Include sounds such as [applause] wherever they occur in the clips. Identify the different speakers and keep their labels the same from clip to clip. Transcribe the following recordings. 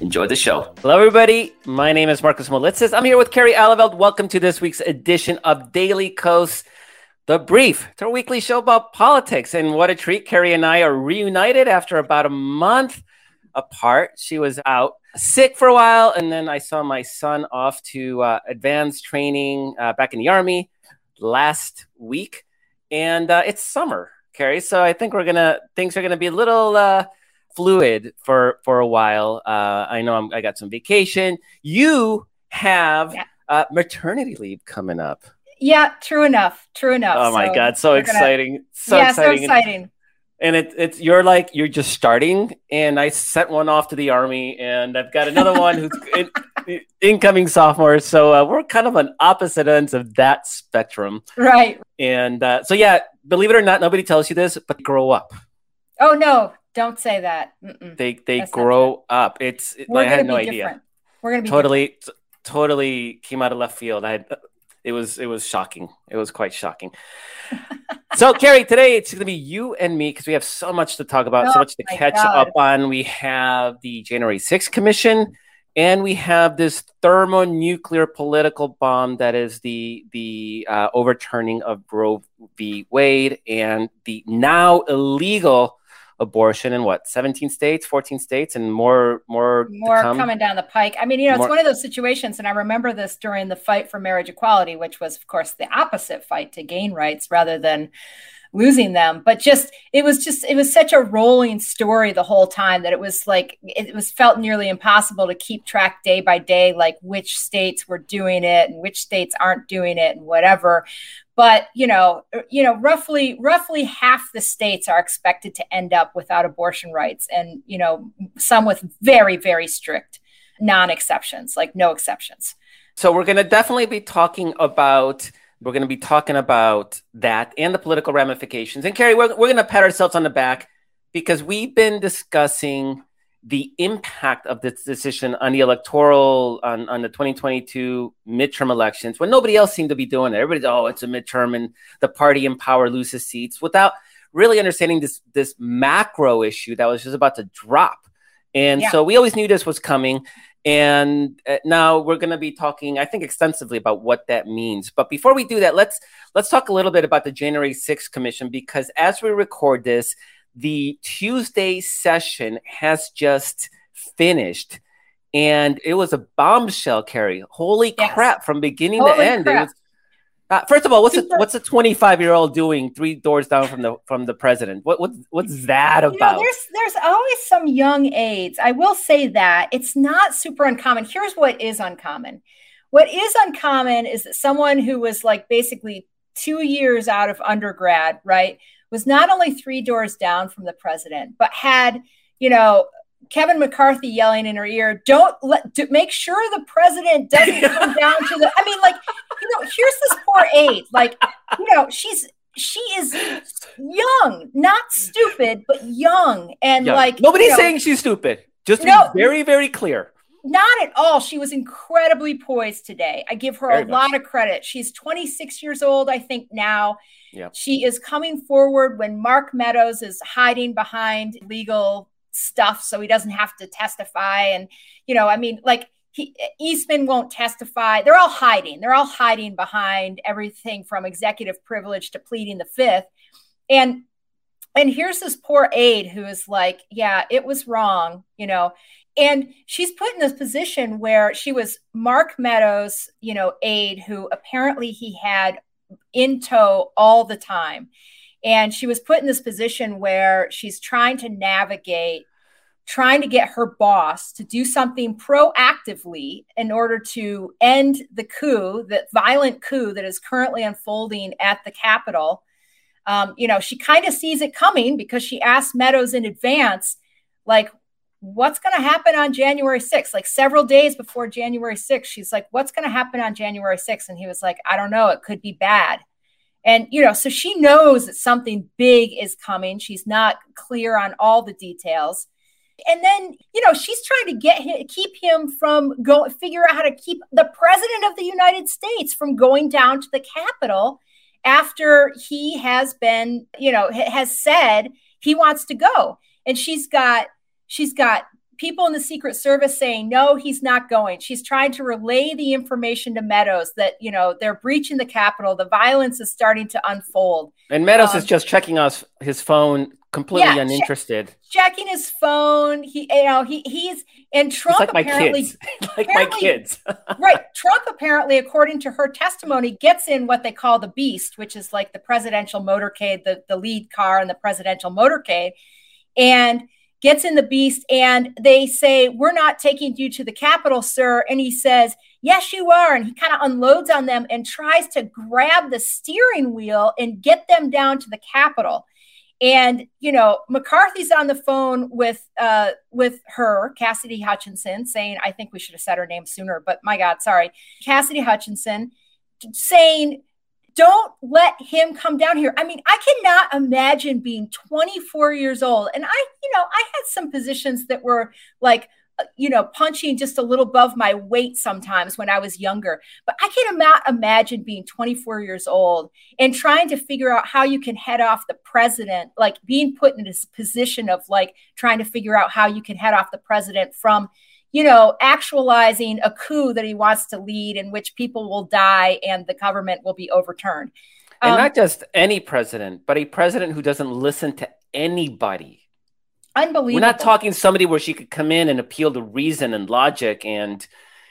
Speaker 1: Enjoy the show. Hello, everybody. My name is Markos Moulitsas. I'm here with Kerry Eleveld. Welcome to this week's edition of Daily Kos. The Brief. It's our weekly show about politics. And what a treat. Kerry and I are reunited after about a month apart. She was out sick for a while, and then I saw my son off to uh, advanced training uh, back in the Army last week. And uh, it's summer, Kerry. So I think we're going to, things are going to be a little uh, fluid for for a while. Uh, I know I'm, i got some vacation. You have yeah. uh, maternity leave coming up.
Speaker 2: Yeah, true enough. True enough.
Speaker 1: Oh my so god, so exciting! Gonna... So
Speaker 2: yeah,
Speaker 1: exciting.
Speaker 2: so exciting.
Speaker 1: And it, it's you're like you're just starting, and I sent one off to the army, and I've got another one who's [laughs] in, incoming sophomore. So uh, we're kind of on opposite ends of that spectrum,
Speaker 2: right?
Speaker 1: And uh, so yeah, believe it or not, nobody tells you this, but grow up.
Speaker 2: Oh no, don't say that.
Speaker 1: Mm-mm. They they That's grow up. It's
Speaker 2: We're
Speaker 1: I had no
Speaker 2: idea. Different. We're gonna be
Speaker 1: totally t- totally came out of left field. I had, it was it was shocking. It was quite shocking. so [laughs] Kerry, today it's going to be you and me because we have so much to talk about, oh, so much to catch God. up on. We have the January 6th commission and we have this thermonuclear political bomb that is the the uh, overturning of Roe v. Wade and the now illegal abortion in what 17 states 14 states and more more
Speaker 2: more coming down the pike i mean you know more. it's one of those situations and i remember this during the fight for marriage equality which was of course the opposite fight to gain rights rather than losing them but just it was just it was such a rolling story the whole time that it was like it was felt nearly impossible to keep track day by day like which states were doing it and which states aren't doing it and whatever. But you know er, you know roughly roughly half the states are expected to end up without abortion rights and you know some with very very strict non-exceptions like no exceptions.
Speaker 1: So we're going to definitely be talking about we're going to be talking about that and the political ramifications. And kerry we're, we're going to pat ourselves on the back because we've been discussing the impact of this decision on the electoral on, on the 2022 midterm elections when nobody else seemed to be doing it. Everybody's oh it's a midterm and the party in power loses seats without really understanding this this macro issue that was just about to drop. And yeah. so we always knew this was coming and uh, now we're going to be talking i think extensively about what that means but before we do that let's let's talk a little bit about the january 6th commission because as we record this the Tuesday session has just finished and it was a bombshell Kerry. Holy yes. crap from beginning Holy to end. Crap. It was uh, first of all, what's a what's a 25 year old doing three doors down from the from the president? What what what's that about? You know,
Speaker 2: there's there's always some young aides. I will say that it's not super uncommon. Here's what is uncommon. What is uncommon is that someone who was like basically two years out of undergrad, right, was not only three doors down from the president, but had, you know, Kevin McCarthy yelling in her ear, "Don't let do, make sure the president doesn't [laughs] come down to the." I mean, like, you know, here's this poor aide. Like, you know, she's she is young, not stupid, but young, and young. like
Speaker 1: nobody's
Speaker 2: you know,
Speaker 1: saying she's stupid. Just to no, be very, very clear.
Speaker 2: Not at all. She was incredibly poised today. I give her very a much. lot of credit. She's 26 years old, I think, now. Yep. She is coming forward when Mark Meadows is hiding behind legal stuff so he doesn't have to testify. And, you know, I mean, like, he, Eastman won't testify. They're all hiding. They're all hiding behind everything from executive privilege to pleading the fifth. And and here's this poor aide who is like, yeah, it was wrong, you know. And she's put in this position where she was Mark Meadows, you know, aide who apparently he had in tow all the time. And she was put in this position where she's trying to navigate, trying to get her boss to do something proactively in order to end the coup, that violent coup that is currently unfolding at the Capitol. Um, you know, she kind of sees it coming because she asked Meadows in advance, like, what's going to happen on January 6th? Like several days before January 6th, she's like, what's going to happen on January 6th? And he was like, I don't know. It could be bad. And, you know, so she knows that something big is coming. She's not clear on all the details. And then, you know, she's trying to get him, keep him from go figure out how to keep the president of the United States from going down to the Capitol after he has been, you know, has said he wants to go. And she's got she's got people in the Secret Service saying, no, he's not going. She's trying to relay the information to Meadows that, you know, they're breaching the Capitol. The violence is starting to unfold.
Speaker 1: And Meadows um, is just checking us his phone completely yeah, uninterested.
Speaker 2: checking his phone. He, you know, he he's and Trump
Speaker 1: like
Speaker 2: apparently, [laughs]
Speaker 1: like my kids, [laughs]
Speaker 2: right? Trump apparently, according to her testimony, gets in what they call the Beast, which is like the presidential motorcade, the the lead car in the presidential motorcade, and gets in the beast and they say, We're not taking you to the Capitol, sir. And he says, Yes, you are. And he kind of unloads on them and tries to grab the steering wheel and get them down to the Capitol. And you know, McCarthy's on the phone with uh, with her, Cassidy Hutchinson, saying, "I think we should have said her name sooner." But my God, sorry, Cassidy Hutchinson, saying, "Don't let him come down here." I mean, I cannot imagine being 24 years old, and I, you know, I had some positions that were like uh, you know, punching just a little above my weight sometimes when I was younger. But I can not imagine being 24 years old and trying to figure out how you can head off the president, like being put in this position of like trying to figure out how you can head off the president from, you know, actualizing a coup that he wants to lead in which people will die and the government will be overturned.
Speaker 1: And um, not just any president, but a president who doesn't listen to anybody
Speaker 2: Unbelievable.
Speaker 1: We're not talking somebody where she could come in and appeal to reason and logic and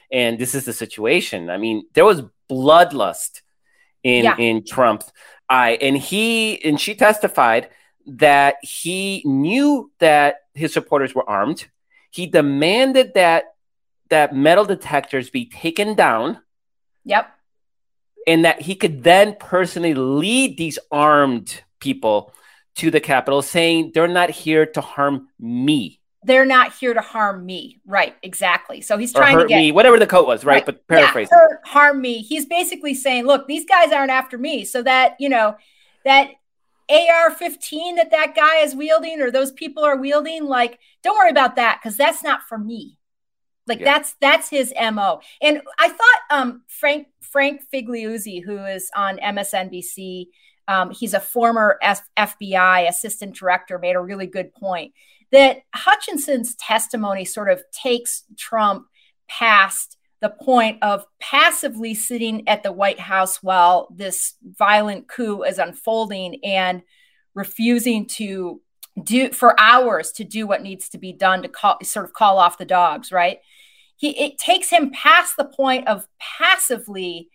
Speaker 1: and this is the situation. I mean, there was bloodlust in yeah. in Trump. I and he and she testified that he knew that his supporters were armed. He demanded that that metal detectors be taken down.
Speaker 2: Yep.
Speaker 1: And that he could then personally lead these armed people to the Capitol saying they're not here to harm me.
Speaker 2: They're not here to harm me. Right, exactly. So he's trying to get
Speaker 1: me, whatever the quote was, right? right. But paraphrase.
Speaker 2: Yeah, harm me. He's basically saying, look, these guys aren't after me. So that, you know, that AR-15 that that guy is wielding or those people are wielding, like, don't worry about that because that's not for me. Like yeah. that's that's his mo. And I thought um, Frank Frank Figliuzzi, who is on MSNBC, um, he's a former F- FBI assistant director, made a really good point that Hutchinson's testimony sort of takes Trump past the point of passively sitting at the White House while this violent coup is unfolding and refusing to do for hours to do what needs to be done to call, sort of call off the dogs, right? He it takes him past the point of passively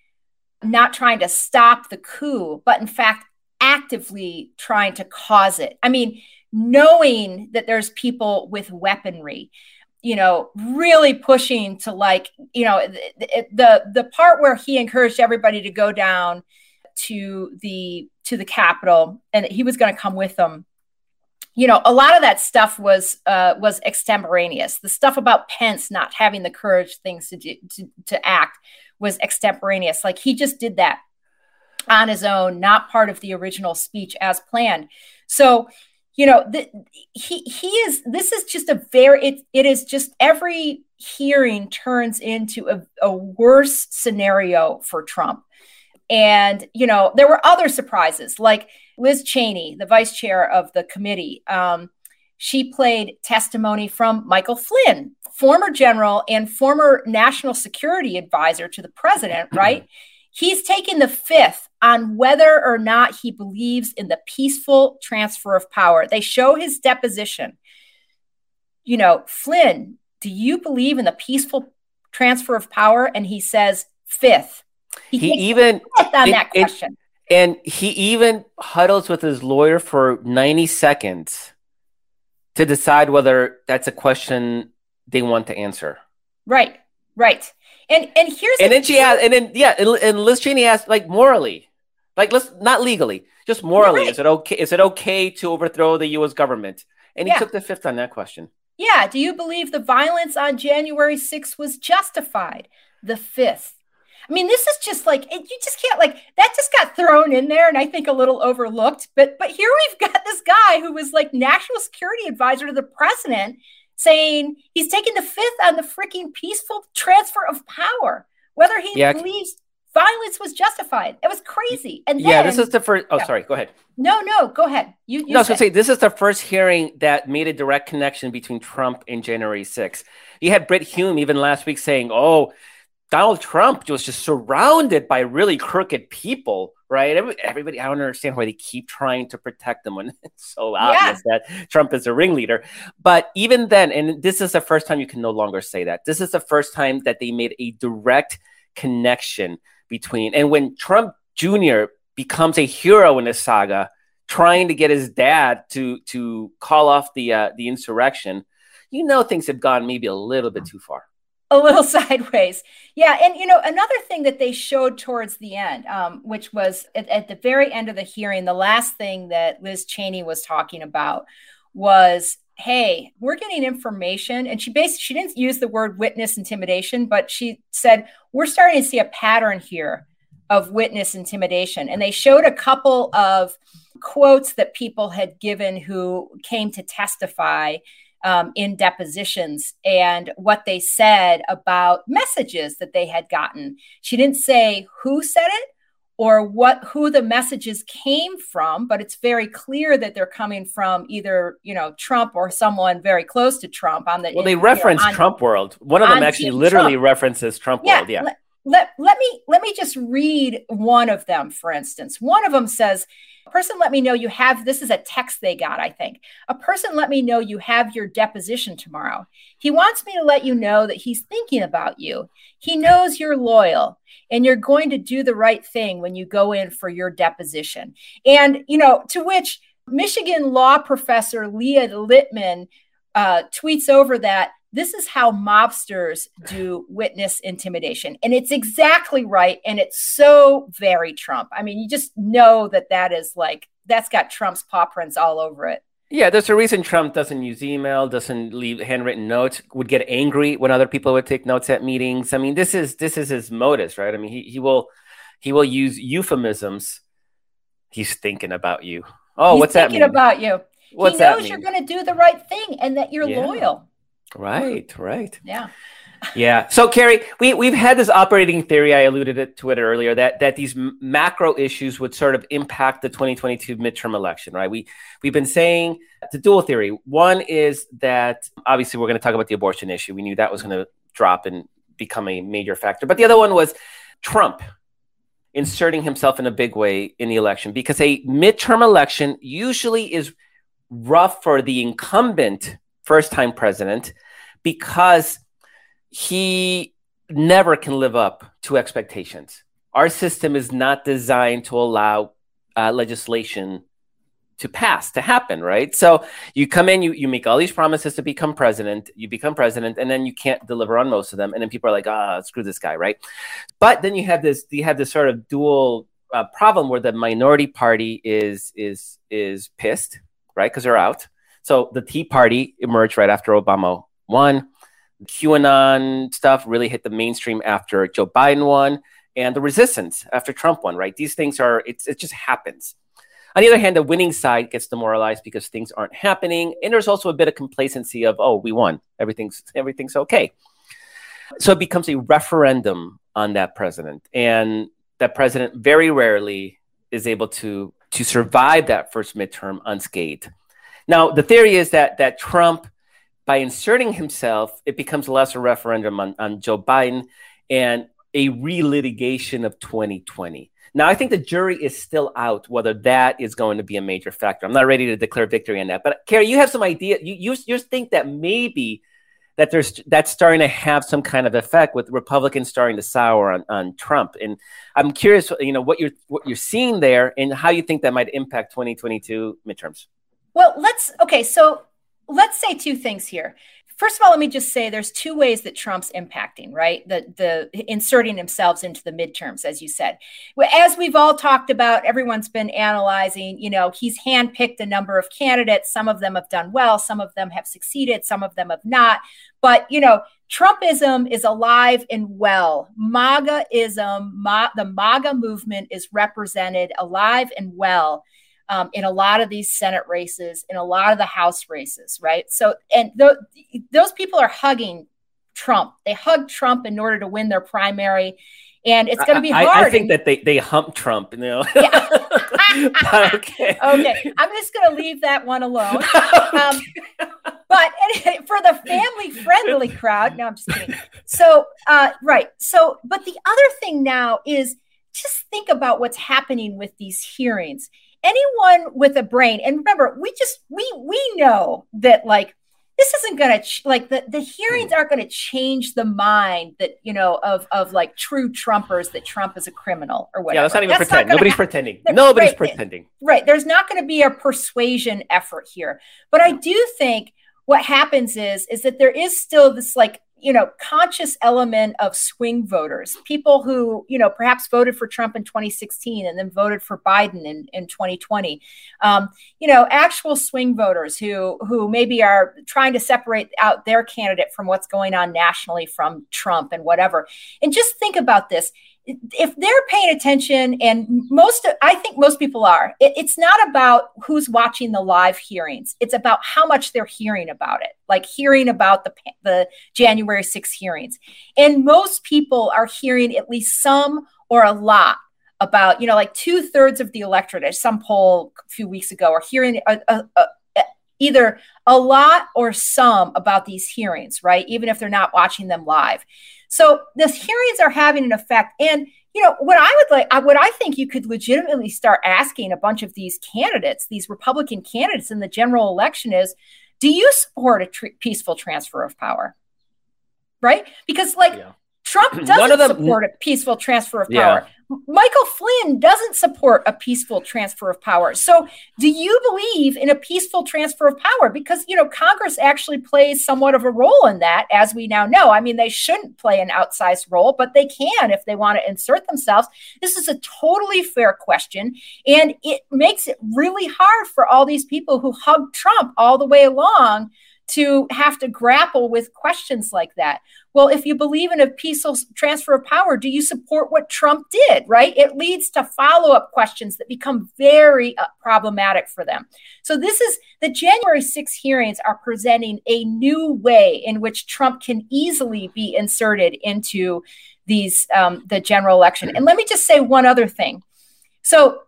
Speaker 2: not trying to stop the coup, but in fact, actively trying to cause it. I mean, knowing that there's people with weaponry, you know, really pushing to like, you know, the, the, the part where he encouraged everybody to go down to the to the Capitol and he was going to come with them you know, a lot of that stuff was uh, was extemporaneous. The stuff about Pence not having the courage things to do, to, to act was extemporaneous. Like he just did that on his own, not part of the original speech as planned. So, you know, the, he he is. This is just a very. It it is just every hearing turns into a, a worse scenario for Trump. And you know, there were other surprises like Liz Cheney, the vice chair of the committee. Um, she played testimony from Michael Flynn, former general and former national security advisor to the president, right? [clears throat] He's taken the fifth on whether or not he believes in the peaceful transfer of power. They show his deposition. You know, Flynn, do you believe in the peaceful transfer of power? And he says, fifth.
Speaker 1: He, he even
Speaker 2: on it, that question.
Speaker 1: It, and he even huddles with his lawyer for 90 seconds to decide whether that's a question they want to answer.
Speaker 2: Right, right. And and here's
Speaker 1: and the then she asked, and then yeah, and, and Liz Cheney asked like morally, like let's not legally, just morally, right. is it okay? Is it okay to overthrow the U.S. government? And he yeah. took the fifth on that question.
Speaker 2: Yeah. Do you believe the violence on January 6th was justified? The fifth. I mean, this is just like it, you just can't like that just got thrown in there and I think a little overlooked. But but here we've got this guy who was like national security advisor to the president saying he's taking the fifth on the freaking peaceful transfer of power, whether he yeah. believes violence was justified. It was crazy. And then,
Speaker 1: yeah, this is the first. Oh, yeah. sorry. Go ahead.
Speaker 2: No, no, go ahead. You, you
Speaker 1: no, I was say this is the first hearing that made a direct connection between Trump and January 6th. You had Brit Hume even last week saying, "Oh, Donald Trump was just surrounded by really crooked people, right? Everybody, I don't understand why they keep trying to protect them when [laughs] it's so obvious yeah. that Trump is a ringleader. But even then, and this is the first time you can no longer say that. This is the first time that they made a direct connection between, and when Trump Jr. becomes a hero in this saga, trying to get his dad to to call off the uh, the insurrection, you know things have gone maybe a little bit too far
Speaker 2: a little [laughs] sideways. Yeah. And, you know, another thing that they showed towards the end, um, which was at, at, the very end of the hearing, the last thing that Liz Cheney was talking about was, hey, we're getting information. And she basically, she didn't use the word witness intimidation, but she said, we're starting to see a pattern here of witness intimidation. And they showed a couple of quotes that people had given who came to testify um, in depositions and what they said about messages that they had gotten. She didn't say who said it or what who the messages came from but it's very clear that they're coming from either you know trump or someone very close to trump on the
Speaker 1: well they reference you know, on, trump world one of them actually literally trump. references trump yeah, world yeah
Speaker 2: let, let, me let me just read one of them for instance one of them says a person let me know you have this is a text they got, I think. A person let me know you have your deposition tomorrow. He wants me to let you know that he's thinking about you. He knows you're loyal and you're going to do the right thing when you go in for your deposition. And, you know, to which Michigan law professor Leah Littman uh, tweets over that this is how mobsters do witness intimidation. And it's exactly right. And it's so very Trump. I mean, you just know that that is like, that's got Trump's paw prints all over it.
Speaker 1: Yeah, there's a reason Trump doesn't use email, doesn't leave handwritten notes, would get angry when other people would take notes at meetings. I mean, this is this is his modus, right? I mean, he, he will he will use euphemisms. He's thinking about you. Oh,
Speaker 2: He's
Speaker 1: what's that
Speaker 2: mean? about you. What's he knows you're going to do the right thing and that you're yeah. loyal.
Speaker 1: Right, hmm. right.
Speaker 2: Yeah.
Speaker 1: yeah. So, Kerry, we we've had this operating theory. I alluded to it earlier that that these macro issues would sort of impact the 2022 midterm election, right? We we've been saying the dual theory. One is that obviously we're going to talk about the abortion issue. We knew that was going to drop and become a major factor. But the other one was Trump inserting himself in a big way in the election because a midterm election usually is rough for the incumbent first time president because he never can live up to expectations. Our system is not designed to allow uh, legislation to pass, to happen, right? So you come in, you, you make all these promises to become president, you become president, and then you can't deliver on most of them. And then people are like, ah, oh, screw this guy, right? But then you have this, you have this sort of dual uh, problem where the minority party is is is pissed, right? Because they're out. So the Tea Party emerged right after Obama won. QAnon stuff really hit the mainstream after Joe Biden won, and the resistance after Trump won. Right? These things are it's it just happens. On the other hand, the winning side gets demoralized because things aren't happening, and there's also a bit of complacency of oh we won everything's everything's okay. So it becomes a referendum on that president, and that president very rarely is able to to survive that first midterm unscathed. Now, the theory is that that Trump, by inserting himself, it becomes less a referendum on, on Joe Biden and a relitigation of 2020. Now, I think the jury is still out whether that is going to be a major factor. I'm not ready to declare victory on that. But Kerry, you have some idea. You you, you think that maybe that there's that's starting to have some kind of effect with Republicans starting to sour on, on Trump. And I'm curious, you know, what you're what you're seeing there and how you think that might impact 2022 midterms.
Speaker 2: Well, let's okay. So let's say two things here. first of all, let me just say there's two ways that Trump's impacting, right? The the inserting themselves into the midterms, as you said. As we've all talked about, everyone's been analyzing, you know, he's handpicked a number of candidates. Some of them have done well, some of them have succeeded, some of them have not. But you know, Trumpism is alive and well. MAGAism, Ma- the MAGA movement is represented alive and well um, in a lot of these Senate races, in a lot of the House races, right? So, and th- those people are hugging Trump. They hug Trump in order to win their primary. And it's going to be hard.
Speaker 1: I, I think that they, they hump Trump, you know. yeah. [laughs] [laughs]
Speaker 2: okay. Okay. I'm just going to leave that one alone. [laughs] Um, but for the family friendly crowd, no, I'm just kidding. So, uh, right. So, but the other thing now is just think about what's happening with these hearings anyone with a brain and remember we just we we know that like this isn't going to ch- like the the hearings hmm. aren't going to change the mind that you know of of like true trumpers that trump is a criminal or whatever
Speaker 1: yeah that's not even that's pretend. not nobody's pretending. Nobody's right, pretending.
Speaker 2: right there's not going to be a persuasion effort here. But i do think what happens is is that there is still this like you know conscious element of swing voters people who you know perhaps voted for trump in 2016 and then voted for biden in, in 2020 um, you know actual swing voters who who maybe are trying to separate out their candidate from what's going on nationally from trump and whatever. And just think about this if they're paying attention and most i think most people are it, it's not about who's watching the live hearings. It's about how much they're hearing about it like hearing about the the january 6 hearings. And most people are hearing at least some or a lot about you know like two-thirds of the electorate as some poll a few weeks ago are hearing a, a, a, either a lot or some about these hearings right even if they're not watching them live so the hearings are having an effect. And you know what I would like, what I think you could legitimately start asking a bunch of these candidates, these Republican candidates in the general election, is, do you support a tr- peaceful transfer of power? Right? Because like yeah. Trump [clears throat] doesn't them, support a peaceful transfer of power. Yeah. Michael Flynn doesn't support a peaceful transfer of power. So, do you believe in a peaceful transfer of power? Because, you know, Congress actually plays somewhat of a role in that, as we now know. I mean, they shouldn't play an outsized role, but they can if they want to insert themselves. This is a totally fair question. And it makes it really hard for all these people who hug Trump all the way along to have to grapple with questions like that. Well, if you believe in a peaceful transfer of power, do you support what Trump did, right? It leads to follow up questions that become very uh, problematic for them. So, this is the January 6 hearings are presenting a new way in which Trump can easily be inserted into these um, the general election. And let me just say one other thing. So,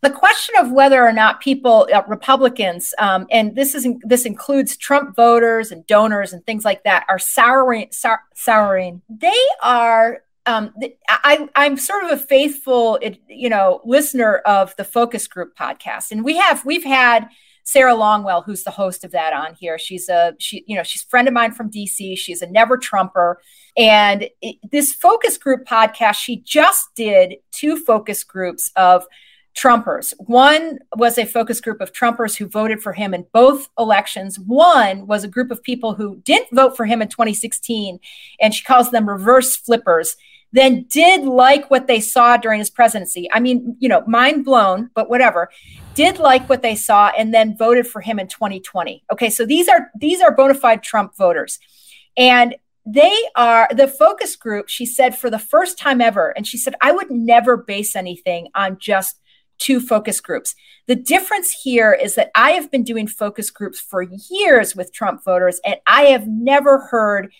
Speaker 2: the question of whether or not people, uh, Republicans, um, and this is this includes Trump voters and donors and things like that, are souring. Sour, souring. They are. Um, I, I'm sort of a faithful, you know, listener of the Focus Group podcast, and we have we've had Sarah Longwell, who's the host of that, on here. She's a she, you know, she's a friend of mine from DC. She's a never Trumper, and it, this Focus Group podcast, she just did two focus groups of Trumpers. One was a focus group of Trumpers who voted for him in both elections. One was a group of people who didn't vote for him in 2016, and she calls them reverse flippers, then did like what they saw during his presidency. I mean, you know, mind blown, but whatever. Did like what they saw and then voted for him in 2020. Okay, so these are these are bona fide Trump voters. And they are the focus group, she said, for the first time ever. And she said, I would never base anything on just two focus groups. The difference here is that I have been doing focus groups for years with Trump voters, and I have never heard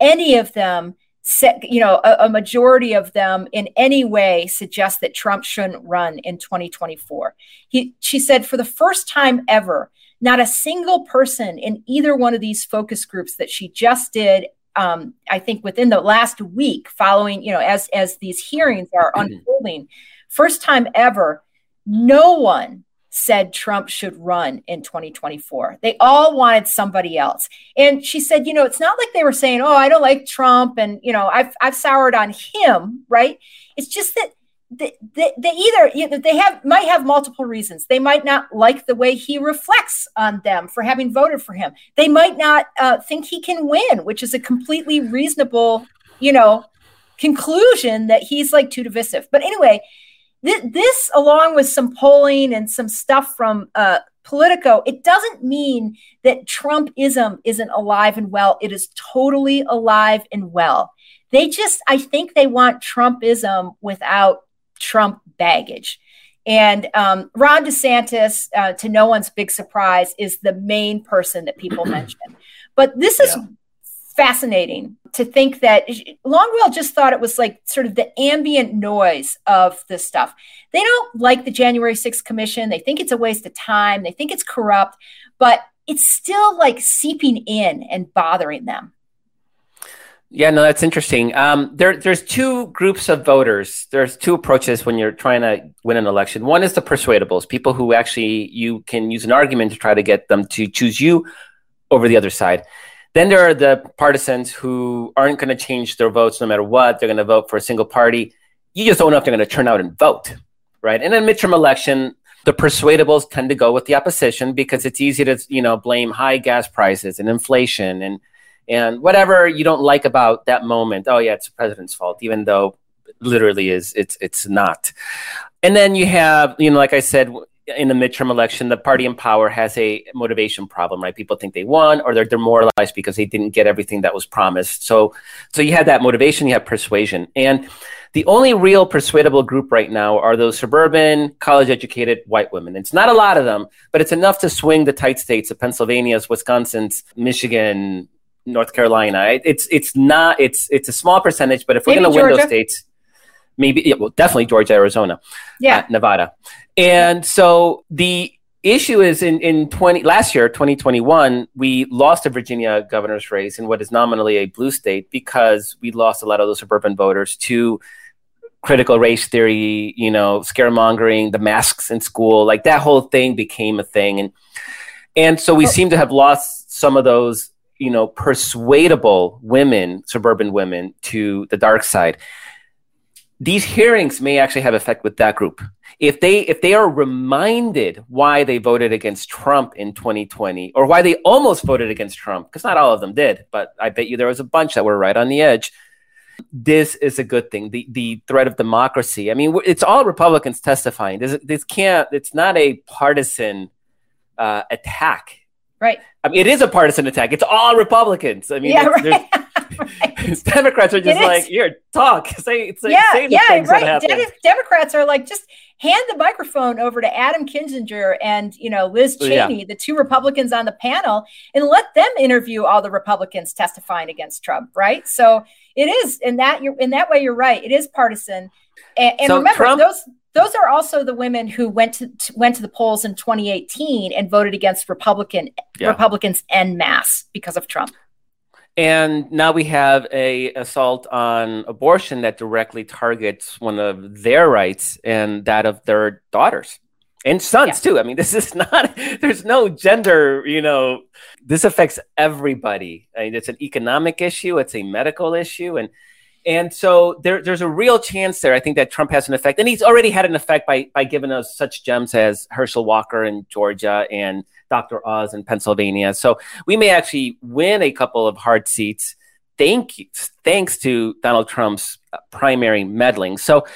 Speaker 2: any of them set, you know, a, a, majority of them in any way suggest that Trump shouldn't run in 2024. He, she said, for the first time ever, not a single person in either one of these focus groups that she just did um, I think within the last week following, you know, as as these hearings are unfolding, first time ever no one said Trump should run in 2024. They all wanted somebody else. And she said, you know, it's not like they were saying, "Oh, I don't like Trump and, you know, I've I've soured on him," right? It's just that they, they, they either they have might have multiple reasons. They might not like the way he reflects on them for having voted for him. They might not uh, think he can win, which is a completely reasonable, you know, conclusion that he's like too divisive. But anyway, th- this along with some polling and some stuff from uh, Politico, it doesn't mean that Trumpism isn't alive and well. It is totally alive and well. They just, I think they want Trumpism without Trump baggage. And um, Ron DeSantis, uh, to no one's big surprise, is the main person that people [clears throat] mention. But this is yeah. Fascinating to think that Longwell just thought it was like sort of the ambient noise of this stuff. They don't like the January 6th commission. They think it's a waste of time. They think it's corrupt, but it's still like seeping in and bothering them.
Speaker 1: Yeah, no, that's interesting. Um, there, there's two groups of voters. There's two approaches when you're trying to win an election. One is the persuadables, people who actually you can use an argument to try to get them to choose you over the other side. Then there are the partisans who aren't going to change their votes no matter what. They're going to vote for a single party. You just don't know if they're going to turn out and vote, right? In a midterm election, the persuadables tend to go with the opposition because it's easy to, you know, blame high gas prices and inflation and and whatever you don't like about that moment oh yeah it's the president's fault even though literally is it's it's not and then you have you know like i said in the midterm election the party in power has a motivation problem right? People think they won or they're demoralized because they didn't get everything that was promised. So so you have that motivation you have persuasion. And the only real persuadable group right now are those suburban college educated white women. It's not a lot of them but it's enough to swing the tight states of pennsylvania's wisconsin's michigan North Carolina. It's it's not it's it's a small percentage, but if we're going to win those states, maybe yeah, well, definitely Georgia, Arizona,
Speaker 2: yeah,
Speaker 1: uh, Nevada, and so the issue is in in 20 last year 2021 we lost a virginia governor's race in what is nominally a blue state because we lost a lot of those suburban voters to critical race theory you know scaremongering the masks in school like that whole thing became a thing. And and so we oh. seem to have lost some of those you know persuadable women suburban women to the dark side these hearings may actually have effect with that group if they if they are reminded why they voted against trump in 2020 or why they almost voted against trump because not all of them did but i bet you there was a bunch that were right on the edge this is a good thing the the threat of democracy i mean it's all republicans testifying this, this can't it's not a partisan uh, attack
Speaker 2: Right.
Speaker 1: I mean, it is a partisan attack. It's all Republicans. I mean, yeah, right. [laughs] right. [laughs] Democrats are just like, here, talk. [laughs] Say, say,
Speaker 2: yeah,
Speaker 1: say
Speaker 2: yeah, right. De- Democrats are like, just hand the microphone over to Adam Kinzinger and you know Liz oh, Cheney, yeah. the two Republicans on the panel, and let them interview all the Republicans testifying against Trump. Right. So it is in that you're in that way. You're right. It is partisan. And, and so remember Trump- those those are also the women who went to, to, went to the polls in 2018 and voted against Republican yeah. Republicans en masse because of Trump.
Speaker 1: And now we have a assault on abortion that directly targets one of their rights and that of their daughters and sons yeah. too. I mean, [laughs] this is not. There's no gender. You know, this affects everybody. I mean, it's an economic issue. It's a medical issue, and and so there, there's a real chance there. I think that Trump has an effect, and he's already had an effect by by giving us such gems as Herschel Walker in Georgia and Dr. Oz in Pennsylvania. So we may actually win a couple of hard seats. Thank you, thanks to Donald Trump's primary meddling. So,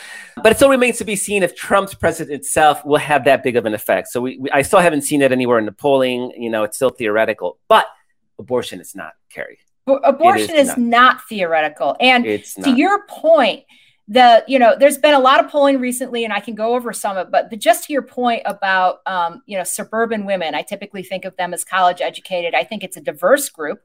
Speaker 1: but it still remains to be seen if Trump's president itself will have that big of an effect. So we, we I still haven't seen it anywhere in the polling. You know, it's still theoretical, but abortion is not, Kerry
Speaker 2: abortion is, is not. not. theoretical. And it's to not. your point, the you know there's been a lot of polling recently and i can go over some of it but just to your point about um, you know suburban women i typically think of them as college educated i think it's a diverse group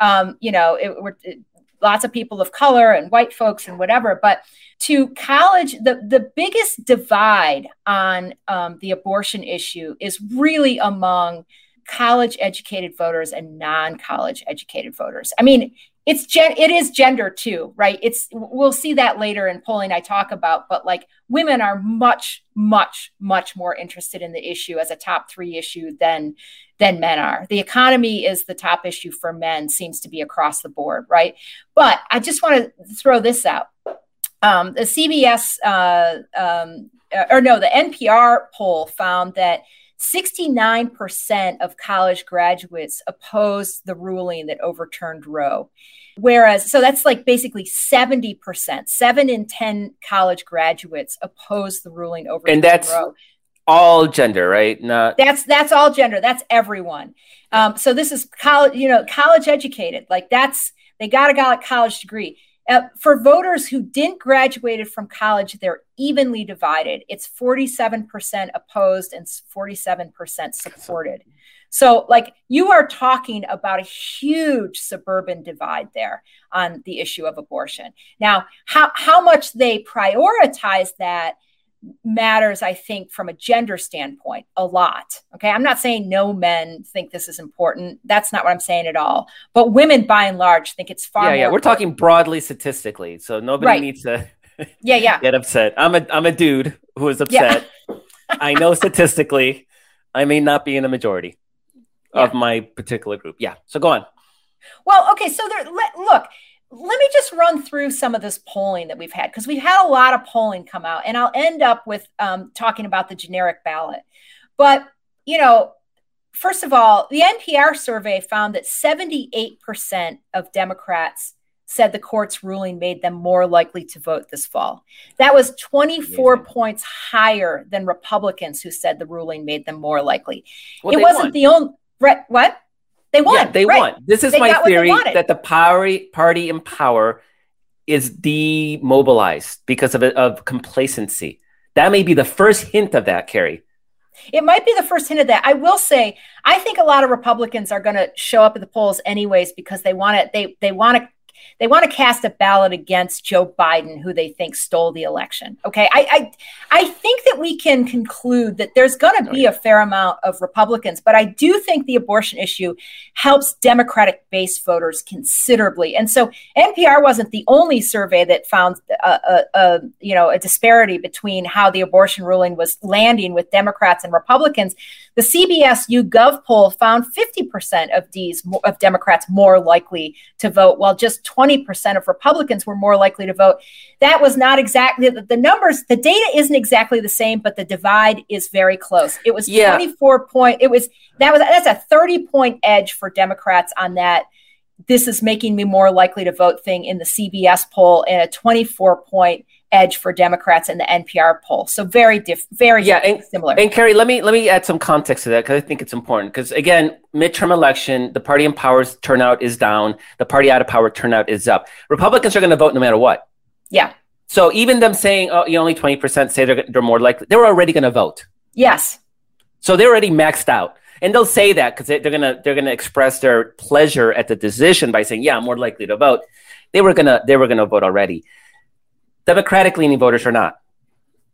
Speaker 2: um, you know it, it, lots of people of color and white folks and whatever but to college the, the biggest divide on um, the abortion issue is really among college educated voters and non-college educated voters. I mean, it's gen- it is gender too, right? It's we'll see that later in polling I talk about, but like women are much much much more interested in the issue as a top 3 issue than than men are. The economy is the top issue for men seems to be across the board, right? But I just want to throw this out. um, the CBS uh, um, or no, the NPR poll found that 69% of college graduates opposed the ruling that overturned Roe. Whereas, so that's like basically 70%, seven in 10 college graduates opposed the ruling over
Speaker 1: and that's Roe. all gender, right?
Speaker 2: Not that's that's all gender. That's everyone. Um, so this is college, you know, college educated. Like that's they got a college degree. Uh, for voters who didn't graduated from college, they're evenly divided. It's 47% opposed and 47% supported. So, like, you are talking about a huge suburban divide there on the issue of abortion. Now, how, how much they prioritize that matters, I think, from a gender standpoint, a lot. Okay. I'm not saying no men think this is important. That's not what I'm saying at all. But women, by and large, think it's far.
Speaker 1: Yeah, yeah. We're talking broadly statistically, so nobody right. needs to.
Speaker 2: yeah, yeah. [laughs]
Speaker 1: Get upset. I'm a I'm a dude who is upset. Yeah. I know statistically, I may not be in the majority yeah. of my particular group. Yeah. So go on.
Speaker 2: Well, okay. So there. Let, look let me just run through some of this polling that we've had because we've had a lot of polling come out, and I'll end up with um, talking about the generic ballot. But, you know, first of all, the NPR survey found that 78% of Democrats said the court's ruling made them more likely to vote this fall. That was 24 yeah. points higher than Republicans who said the ruling made them more likely. Well, it wasn't won. the only. Right, what? They won. Yeah,
Speaker 1: they right. won. This is they my theory that the power party in power is demobilized because of of complacency. That may be the first hint of that, Kerry.
Speaker 2: It might be the first hint of that. I will say, I think a lot of Republicans are going to show up at the polls anyways because they want to. They they want to they want to cast a ballot against Joe Biden, who they think stole the election. Okay, I I, I think that we can conclude that there's going to be a fair amount of Republicans, but I do think the abortion issue helps Democratic base voters considerably. And so NPR wasn't the only survey that found a, a, a you know a disparity between how the abortion ruling was landing with Democrats and Republicans. The CBS YouGov poll found 50% of D's of Democrats more likely to vote, while just 20% of Republicans were more likely to vote. That was not exactly the, the numbers, the data isn't exactly the same, but the divide is very close. It was yeah. 24 point, it was that was that's a 30 point edge for Democrats on that. This is making me more likely to vote thing in the CBS poll and a 24 point edge for Democrats in the NPR poll. So very diff, very yeah, and, similar.
Speaker 1: And Kerry, let me let me add some context to that because I think it's important. Because again, midterm election, the party in power's turnout is down, the party out of power turnout is up. Republicans are going to vote no matter what.
Speaker 2: Yeah.
Speaker 1: So even them saying, "Oh, you only twenty percent say they're they're more likely," they were already going to vote.
Speaker 2: Yes.
Speaker 1: So they're already maxed out. And they'll say that because they're gonna they're gonna express their pleasure at the decision by saying, "Yeah, I'm more likely to vote." They were gonna they were gonna vote already. Democratic leaning voters are not.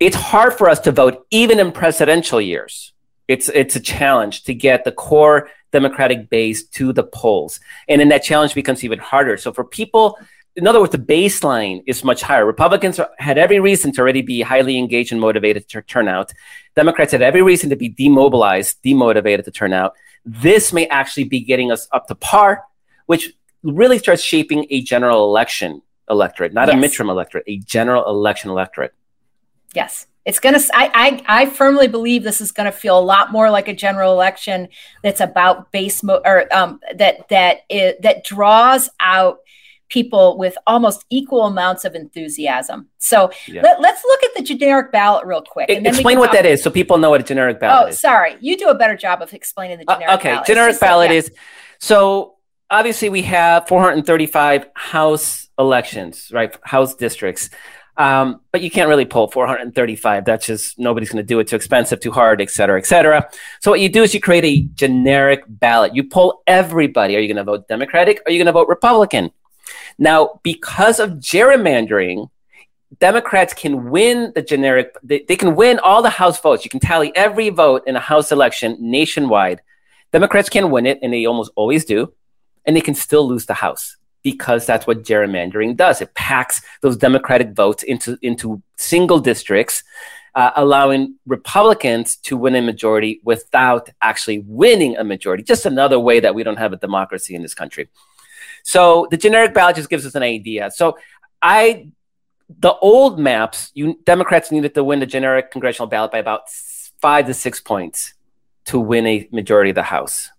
Speaker 1: It's hard for us to vote even in presidential years. It's, it's a challenge to get the core Democratic base to the polls. And then that challenge becomes even harder. So for people, in other words, the baseline is much higher. Republicans are, had every reason to already be highly engaged and motivated to turn out. Democrats had every reason to be demobilized, demotivated to turn out. This may actually be getting us up to par, which really starts shaping a general election electorate, not yes. a midterm electorate, a general election electorate.
Speaker 2: Yes. It's going to, I, I, I firmly believe this is going to feel a lot more like a general election that's about base, mo- or um, that, that, is, that draws out people with almost equal amounts of enthusiasm. So yeah. let, us look at the generic ballot real quick.
Speaker 1: And explain what that is so people know what a generic ballot
Speaker 2: oh,
Speaker 1: is.
Speaker 2: sorry. You do a better job of explaining the uh, generic uh,
Speaker 1: okay.
Speaker 2: ballot.
Speaker 1: Generic ballot yeah. is so obviously we have 435 House elections, right? House districts. Um, but you can't really pull 435. That's just nobody's going to do it. Too expensive, too hard, et cetera, et cetera. So what you do is you create a generic ballot. You pull everybody. Are you going to vote Democratic? Are you going to vote Republican? Now, because of gerrymandering, Democrats can win the generic. They, they can win all the House votes. You can tally every vote in a House election nationwide. Democrats can win it, and they almost always do, and they can still lose the House because that's what gerrymandering does. It packs those Democratic votes into, into single districts, uh, allowing Republicans to win a majority without actually winning a majority. Just another way that we don't have a democracy in this country. So the generic ballot just gives us an idea. So I the old maps, you Democrats needed to win the generic congressional ballot by about five to six points to win a majority of the House.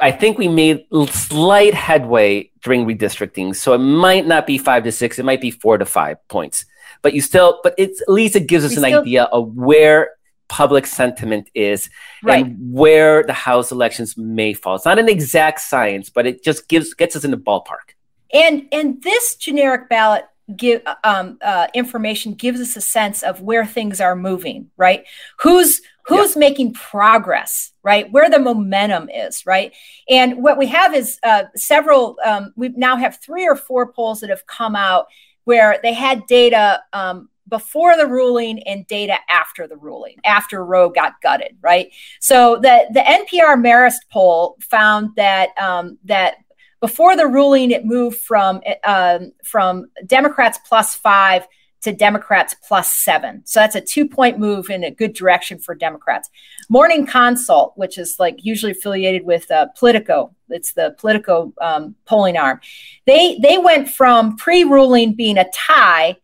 Speaker 1: I think we made slight headway during redistricting, so it might not be five to six; it might be four to five points. But you still, but it's at least it gives us we an still, idea of where public sentiment is right. and where the House elections may fall. It's not an exact science, but it just gives gets us in the ballpark.
Speaker 2: And and this generic ballot give um, uh, information gives us a sense of where things are moving, right? Who's who's yeah. making progress, right? Where the momentum is, right? And what we have is uh, several. Um, we now have three or four polls that have come out where they had data um, before the ruling and data after the ruling, after Roe got gutted, right? So the the NPR Marist poll found that um, that before the ruling, it moved from um, from Democrats plus five to Democrats plus seven. So that's a two point move in a good direction for Democrats. Morning Consult, which is like usually affiliated with uh, Politico, it's the Politico um, polling arm. They they went from pre ruling being a tie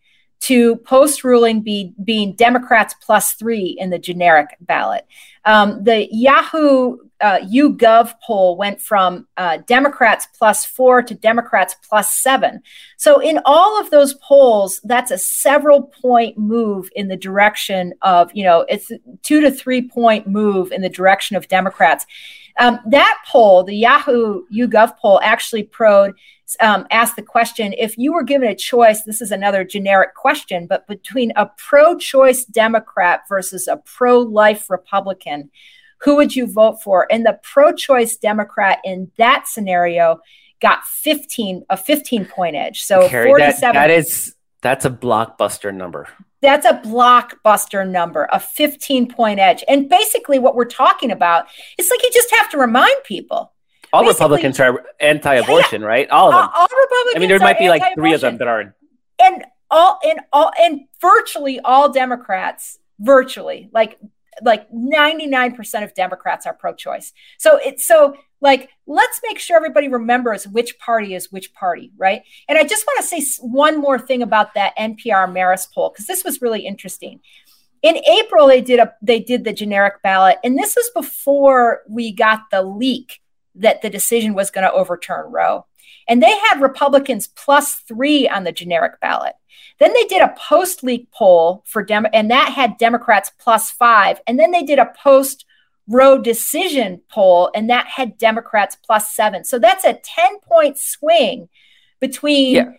Speaker 2: to post ruling be, being Democrats plus three in the generic ballot. Um, the Yahoo uh, YouGov poll went from uh, Democrats plus four to Democrats plus seven. So, in all of those polls, that's a several point move in the direction of, you know, it's two to three point move in the direction of Democrats. Um, that poll, the Yahoo YouGov poll, actually proed um, asked the question if you were given a choice, this is another generic question, but between a pro choice Democrat versus a pro life Republican, who would you vote for? And the pro choice Democrat in that scenario got 15, a 15 point edge. So
Speaker 1: Kerry, 47. That, that is, that's a blockbuster number.
Speaker 2: That's a blockbuster number, a 15 point edge. And basically, what we're talking about, it's like you just have to remind people
Speaker 1: all Republicans are anti-abortion, yeah, right? All of them. All, all Republicans. I mean, there might be like three of them that are.
Speaker 2: And all and all and virtually all Democrats, virtually like like 99% of Democrats are pro-choice. So it's so like let's make sure everybody remembers which party is which party, right? And I just want to say one more thing about that NPR Marist poll because this was really interesting. In April, they did a they did the generic ballot, and this was before we got the leak that the decision was going to overturn Roe. And they had Republicans plus three on the generic ballot. Then they did a post leak poll for Dem, and that had Democrats plus five. And then they did a post Roe decision poll, and that had Democrats plus seven. So that's a 10 point swing between yeah.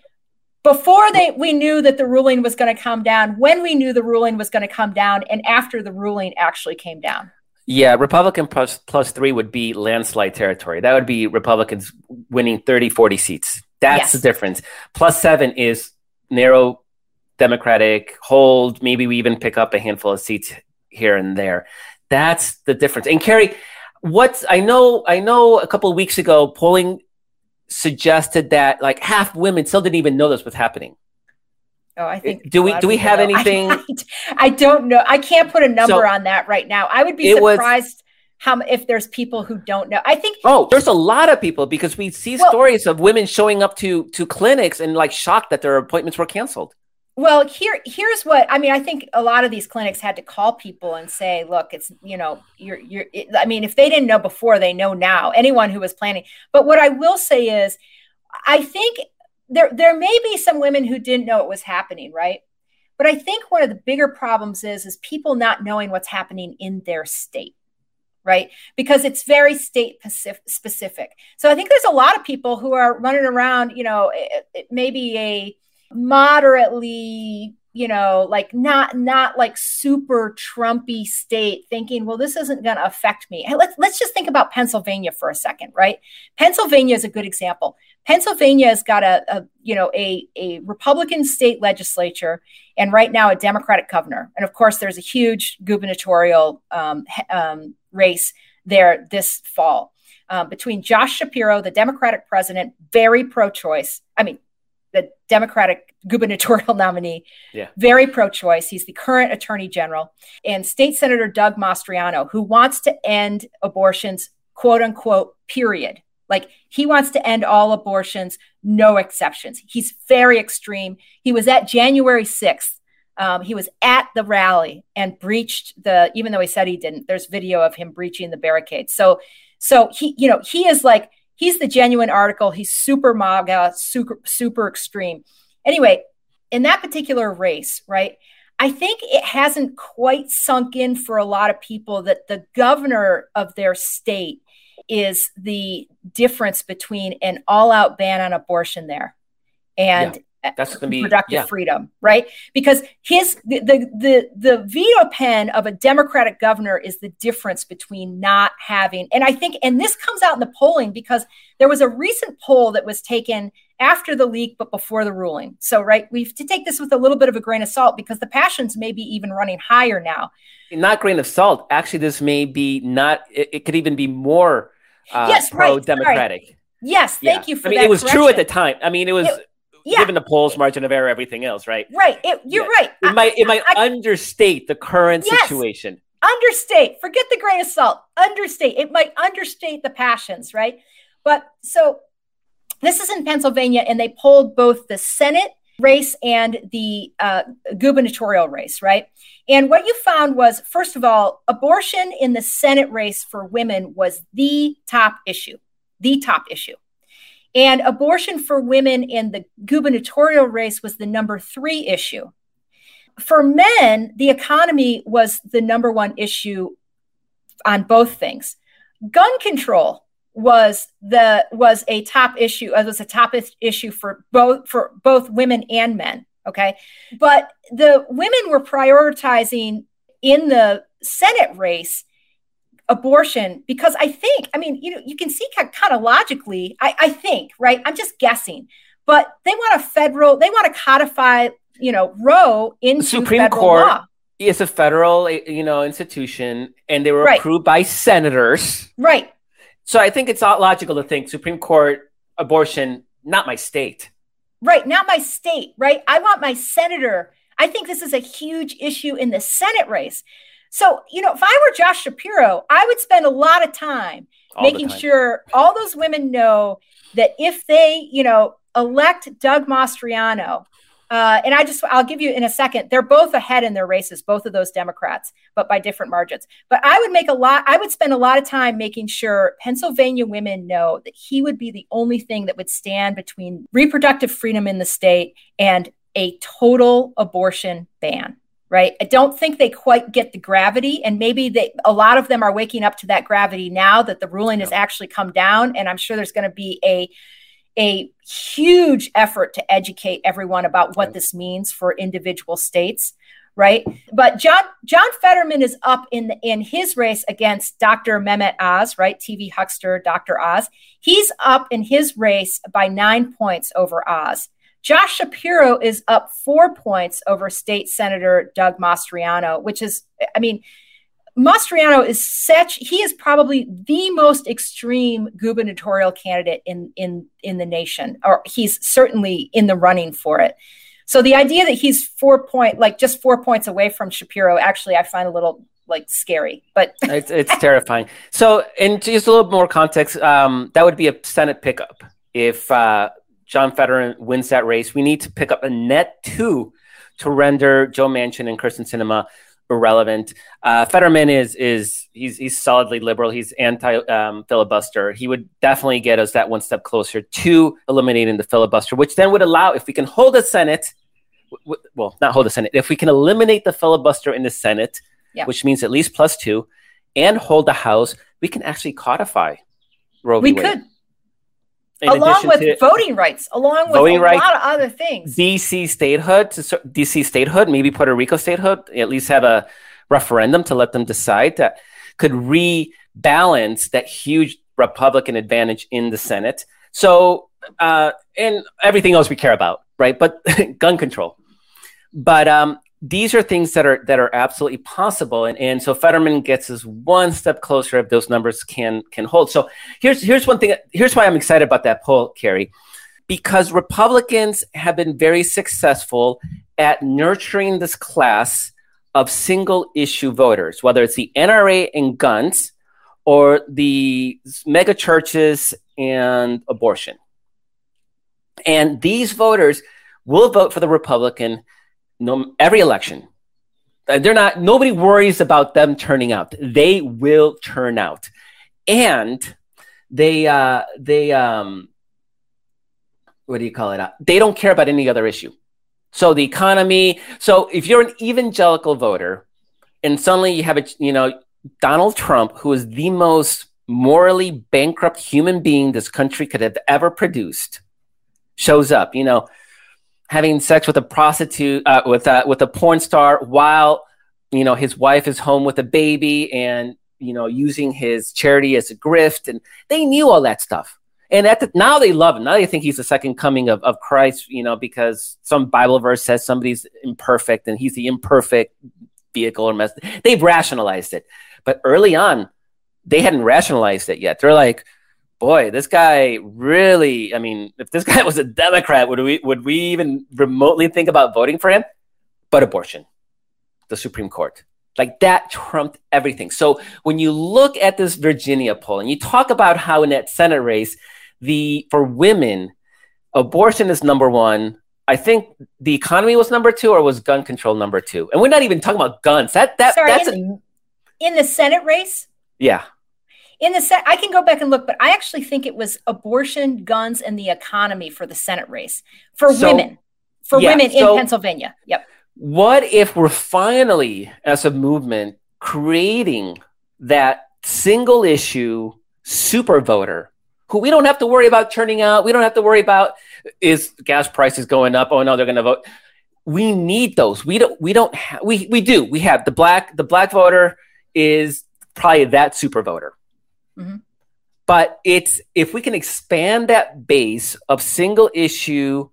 Speaker 2: before they we knew that the ruling was going to come down, when we knew the ruling was going to come down, and after the ruling actually came down.
Speaker 1: Yeah, Republican plus, plus three would be landslide territory. That would be Republicans winning 30, 40 seats. That's yes. the difference. Plus seven is narrow Democratic hold. Maybe we even pick up a handful of seats here and there. That's the difference. And Kerry, what I know, I know a couple of weeks ago, polling suggested that like half women still didn't even know this was happening.
Speaker 2: Oh, I think.
Speaker 1: Do we do we have know. [laughs] anything? I,
Speaker 2: I, don't know. I can't put a number so, on that right now. I would be surprised was, how if there's people who don't know. I think.
Speaker 1: Oh, there's a lot of people because we see well, stories of women showing up to to clinics and like shocked that their appointments were canceled.
Speaker 2: Well, here here's what I mean. I think a lot of these clinics had to call people and say, "Look, it's you know, you're you're." It, I mean, if they didn't know before, they know now. Anyone who was planning. But what I will say is, I think there there may be some women who didn't know it was happening, right? But I think one of the bigger problems is is people not knowing what's happening in their state, right? Because it's very state specific. So I think there's a lot of people who are running around, you know, it, it maybe a moderately you know like not not like super trumpy state thinking well this isn't going to affect me. Let's let's just think about pennsylvania for a second right? Pennsylvania is a good example. Pennsylvania has got a, a you know a, a republican state legislature and right now a democratic governor. And of course there's a huge gubernatorial um, um, race there this fall. Um, between josh shapiro the democratic president very pro-choice i mean Democratic gubernatorial [laughs] nominee, yeah. very pro choice. He's the current attorney general, and State Senator Doug Mastriano, who wants to end abortions, quote unquote, period. Like he wants to end all abortions, no exceptions. He's very extreme. He was at January 6th. Um, he was at the rally and breached the, even though he said he didn't, there's video of him breaching the barricade. So, so he, you know, he is like, he's the genuine article. He's super MAGA, super, super extreme. Anyway, in that particular race, right? I think it hasn't quite sunk in for a lot of people that the governor of their state is the difference between an all-out ban on abortion there and
Speaker 1: that's going to be
Speaker 2: productive
Speaker 1: yeah.
Speaker 2: freedom, right? Because his the, the the the veto pen of a Democratic governor is the difference between not having, and I think, and this comes out in the polling because there was a recent poll that was taken after the leak but before the ruling. So, right, we have to take this with a little bit of a grain of salt because the passions may be even running higher now.
Speaker 1: Not grain of salt. Actually, this may be not. It, it could even be more uh, yes, pro-democratic. Right.
Speaker 2: Yes, thank yeah. you for
Speaker 1: I mean,
Speaker 2: it
Speaker 1: was
Speaker 2: correction.
Speaker 1: true at the time. I mean, it was it, yeah. given the polls, margin of error, everything else, right?
Speaker 2: Right. It, you're
Speaker 1: yeah.
Speaker 2: right.
Speaker 1: It I, might it might I, understate the current yes. situation.
Speaker 2: Understate. Forget the grain of salt. Understate. It might understate the passions, right? But so this is in Pennsylvania, and they polled both the Senate race and the uh, gubernatorial race, right? And what you found was, first of all, abortion in the Senate race for women was the top issue, the top issue. And abortion for women in the gubernatorial race was the number three issue. For men, the economy was the number one issue on both things. Gun control was the was a top issue uh, was a top issue for both for both women and men okay but the women were prioritizing in the senate race abortion because i think i mean you know you can see kind of logically I, I think right i'm just guessing but they want a federal they want to codify you know roe into supreme court law.
Speaker 1: is a federal eh, you know institution and they were right. approved by senators
Speaker 2: right
Speaker 1: so I think it's logical to think Supreme Court abortion, not my state.
Speaker 2: Right, not my state, right? I want my senator. I think this is a huge issue in the Senate race. So, you know, if I were Josh Shapiro, I would spend a lot of time all making time. sure all those women know that if they, you know, elect Doug Mastriano uh, and I just, I'll give you in a second. They're both ahead in their races, both of those Democrats, but by different margins. But I would make a lot, I would spend a lot of time making sure Pennsylvania women know that he would be the only thing that would stand between reproductive freedom in the state and a total abortion ban. Right. I don't think they quite get the gravity. And maybe they, a lot of them are waking up to that gravity now that the ruling has actually come down. And I'm sure there's going to be a, a huge effort to educate everyone about what this means for individual states right but john john fetterman is up in the, in his race against dr mehmet oz right tv huckster dr oz he's up in his race by nine points over oz josh shapiro is up four points over state senator doug mastriano which is i mean Mastriano is such he is probably the most extreme gubernatorial candidate in in in the nation or he's certainly in the running for it. So the idea that he's 4 point like just 4 points away from Shapiro actually I find a little like scary, but [laughs]
Speaker 1: it's, it's terrifying. So, in just a little more context, um, that would be a Senate pickup. If uh, John Fetterman wins that race, we need to pick up a net two to render Joe Manchin and Kyrsten Sinema irrelevant. Uh, Fetterman is is he's he's solidly liberal. He's anti um, filibuster. He would definitely get us that one step closer to eliminating the filibuster, which then would allow if we can hold the Senate, w- well, not hold the Senate, if we can eliminate the filibuster in the Senate, yeah. which means at least plus two, and hold the House, we can actually codify Roe
Speaker 2: v. We could along with voting rights, along with a rights, lot of other things.
Speaker 1: DC statehood, to, DC statehood, maybe Puerto Rico statehood, at least have a referendum to let them decide that could rebalance that huge Republican advantage in the Senate. So, uh, and everything else we care about, right? But [laughs] gun control. But um, these are things that are that are absolutely possible. And, and so fetterman gets us one step closer if those numbers can can hold. So here's here's one thing here's why i'm excited about that poll kerry. Because republicans have been very successful at nurturing this class of single issue voters whether it's the nra and guns or the mega churches and abortion. And these voters will vote for the Republican no, every election. Uh, they're not, nobody worries about them turning out. They will turn out. And they, uh, they, um, what do you call it? Uh, they don't care about any other issue. So the economy. So if you're an evangelical voter, and suddenly you have a, you know, Donald Trump, who is the most morally bankrupt human being this country could have ever produced, shows up. You know, having sex with a prostitute, uh, with a with a porn star, while you know his wife is home with a baby, and you know using his charity as a grift, and they knew all that stuff. And at the, now they love him. Now they think he's the second coming of, of Christ, you know, because some Bible verse says somebody's imperfect and he's the imperfect vehicle or mess. They've rationalized it. But early on, they hadn't rationalized it yet. They're like, boy, this guy really, I mean, if this [laughs] guy was a Democrat, would we would we even remotely think about voting for him? But abortion, the Supreme Court. Like that trumped everything. So when you look at this Virginia poll and you talk about how in that Senate race, the for women, abortion is number one. I think the economy was number two, or was gun control number two? And we're not even talking about guns. That that Sorry, that's
Speaker 2: in, a, in the Senate race.
Speaker 1: Yeah,
Speaker 2: in the set i can go back and look but i actually think it was abortion guns and the economy for the senate race. For so, women. For yeah, women so in pennsylvania. Yep.
Speaker 1: what if we're finally as a movement creating that single issue super voter who we don't have to worry about turning out we don't have to worry about is gas prices going up? Oh no they're going to vote. We need those. We don't we don't ha- we we do. We have the black the black voter is probably that super voter Mm-hmm. But it's if we can expand that base of single issue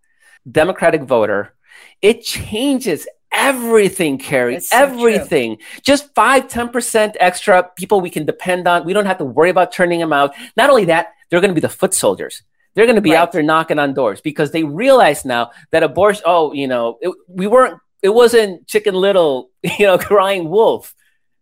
Speaker 1: Democratic voter, it changes everything, Kerry. So everything. True. Just 5 10% extra people we can depend on. We don't have to worry about turning them out. Not only that, they're going to be the foot soldiers. They're going to be right. out there knocking on doors because they realize now that abortion, oh, you know, it, we weren't, it wasn't Chicken Little, [laughs] you know, crying wolf.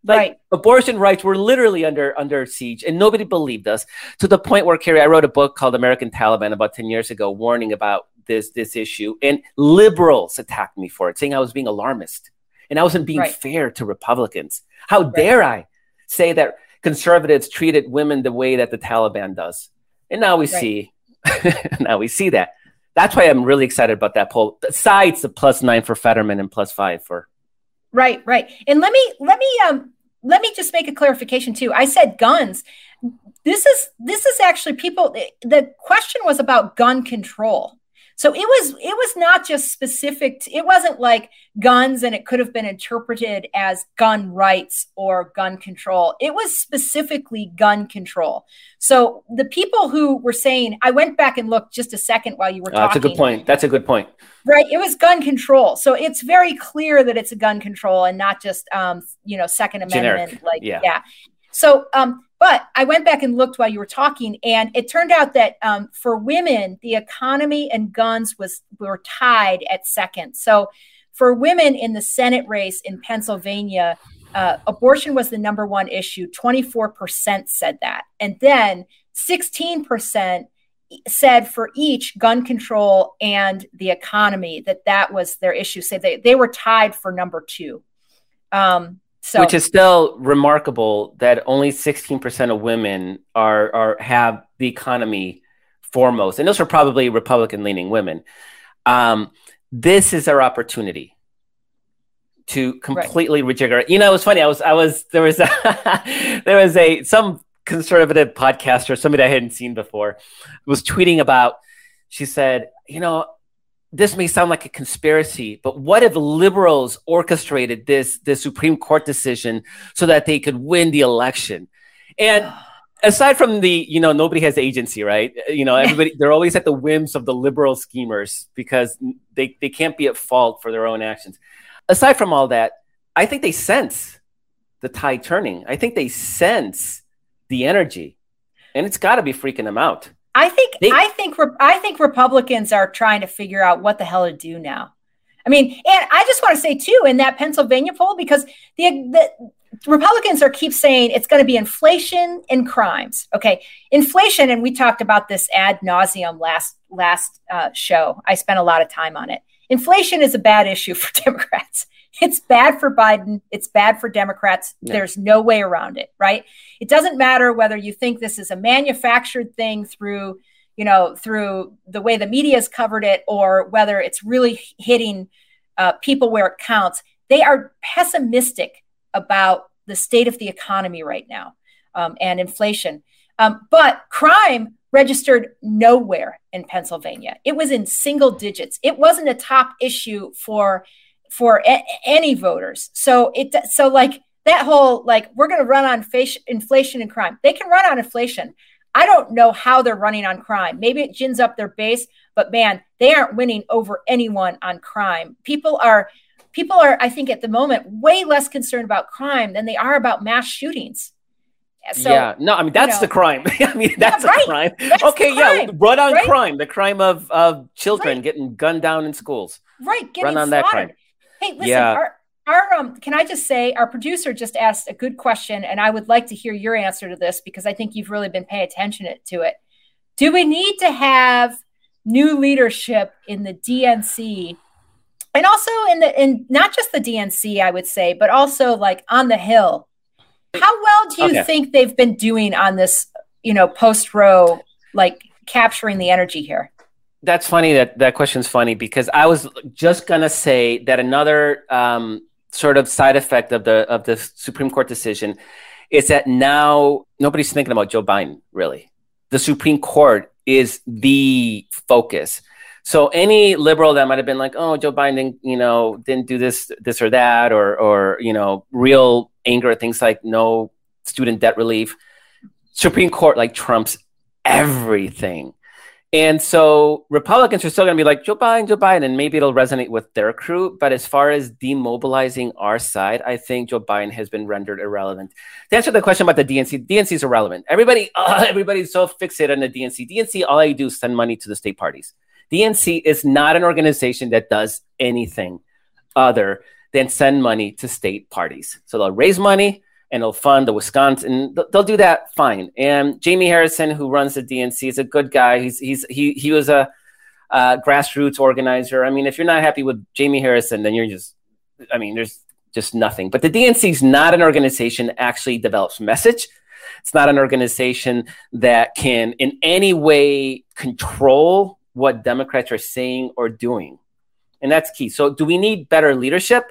Speaker 1: Like right. abortion rights were literally under under siege, and nobody believed us to the point where Kerry, I wrote a book called American Taliban about ten years ago, warning about this this issue, and liberals attacked me for it, saying I was being alarmist and I wasn't being right. fair to Republicans. How right. dare I say that conservatives treated women the way that the Taliban does? And now we see, [laughs] now we see that. That's why I'm really excited about that poll. Besides the plus nine for Fetterman and plus five for
Speaker 2: Right, right. And let me let me um let me just make a clarification too. I said guns. This is this is actually people the question was about gun control. So it was it was not just specific to, it wasn't like guns and it could have been interpreted as gun rights or gun control. It was specifically gun control. So the people who were saying I went back and looked just a second while you were talking.
Speaker 1: That's a good point. That's a good point.
Speaker 2: Right, it was gun control. So it's very clear that it's a gun control and not just um, you know, second amendment
Speaker 1: Generic.
Speaker 2: like
Speaker 1: yeah.
Speaker 2: yeah. So um but I went back and looked while you were talking, and it turned out that um, for women, the economy and guns was were tied at second. So for women in the Senate race in Pennsylvania, uh, abortion was the number one issue. Twenty four percent said that, and then sixteen percent said for each gun control and the economy that that was their issue. So they they were tied for number two. Um,
Speaker 1: so, which is still remarkable that only 16% of women are, are have the economy foremost, and those are probably Republican leaning women. Um, this is our opportunity to completely right. rejigger. You know, it was funny. I was, I was, there was, a, [laughs] there was a some conservative podcaster, somebody I hadn't seen before, was tweeting about. She said, you know, this may sound like a conspiracy, but what if liberals orchestrated this this Supreme Court decision so that they could win the election? And [sighs] aside from the, you know, nobody has agency, right? Uh, you know, everybody they're always at the whims of the liberal schemers because they, they can't be at fault for their own actions. Aside from all that, I think they sense the tide turning. I think they sense the energy. And it's got to be freaking them out.
Speaker 2: I think they, I think I think Republicans are trying to figure out what the hell to do now. I mean, and I just want to say too in that Pennsylvania poll because the, the Republicans are keep saying it's going to be inflation and crimes. Okay, inflation, and we talked about this ad nauseum last last uh, show. I spent a lot of time on it. Inflation is a bad issue for [laughs] Democrats. It's bad for Biden. It's bad for Democrats. Yeah. There's no way around it, right? It doesn't matter whether you think this is a manufactured thing through, you know, through the way the media has covered it, or whether it's really hitting uh, people where it counts. They are pessimistic about the state of the economy right now um, and inflation. Um, but crime registered nowhere in Pennsylvania. It was in single digits. It wasn't a top issue for for a- any voters. So it so like that whole like we're going to run on face- inflation and crime. They can run on inflation. I don't know how they're running on crime. Maybe it gins up their base, but man, they aren't winning over anyone on crime. People are people are, I think, at the moment, way less concerned about crime than they are about mass shootings.
Speaker 1: So, yeah, no, I mean that's you know, the crime. [laughs] I mean that's yeah, right. a crime. That's okay, crime, yeah, run on right? crime, the crime of of children right. getting gunned down in schools.
Speaker 2: Right, run on slaughtered. that crime. Hey, listen, yeah. our, our um, can I just say our producer just asked a good question, and I would like to hear your answer to this because I think you've really been paying attention to it. Do we need to have new leadership in the DNC and also in the in not just the DNC, I would say, but also like on the Hill. How well do you okay. think they've been doing on this, you know, post Roe, like capturing the energy here?
Speaker 1: That's funny. That that question's funny because I was just gonna say that another um, sort of side effect of the of the Supreme Court decision is that now nobody's thinking about Joe Biden. Really, the Supreme Court is the focus. So any liberal that might have been like, oh, Joe Biden, you know, didn't do this, this or that, or, or you know, real anger at things like no student debt relief, Supreme Court like trumps everything. And so Republicans are still going to be like Joe Biden, Joe Biden, and maybe it'll resonate with their crew. But as far as demobilizing our side, I think Joe Biden has been rendered irrelevant. To answer the question about the DNC, DNC is irrelevant. Everybody, [laughs] uh, everybody's so fixated on the DNC. DNC, all I do is send money to the state parties. DNC is not an organization that does anything other than send money to state parties. So they'll raise money and they'll fund the Wisconsin. They'll do that fine. And Jamie Harrison, who runs the DNC, is a good guy. He's he's he he was a grassroots organizer. I mean, if you're not happy with Jamie Harrison, then you're just, I mean, there's just nothing. But the DNC is not an organization that actually develops message. It's not an organization that can in any way control what Democrats are saying or doing. And that's key. So, do we need better leadership?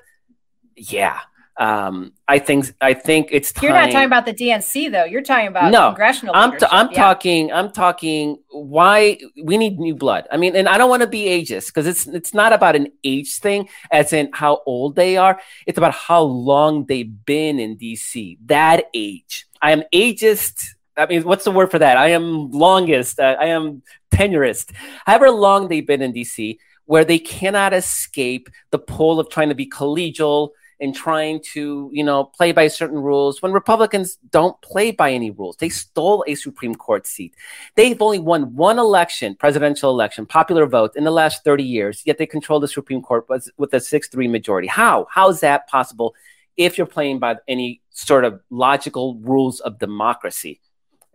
Speaker 1: Yeah. Um, I think I think it's time.
Speaker 2: You're not talking about the DNC though. You're talking about no, congressional.
Speaker 1: I'm t- I'm yeah. talking I'm talking why we need new blood. I mean, and I don't want to be ageist because it's it's not about an age thing, as in how old they are. It's about how long they've been in DC. That age. I am ageist I mean, what's the word for that? I am longest. Uh, I am tenurist. However long they've been in DC, where they cannot escape the pull of trying to be collegial and trying to, you know, play by certain rules. When Republicans don't play by any rules, they stole a Supreme Court seat. They've only won one election, presidential election, popular vote in the last 30 years, yet they control the Supreme Court with a 6 3 majority. How? How is that possible if you're playing by any sort of logical rules of democracy?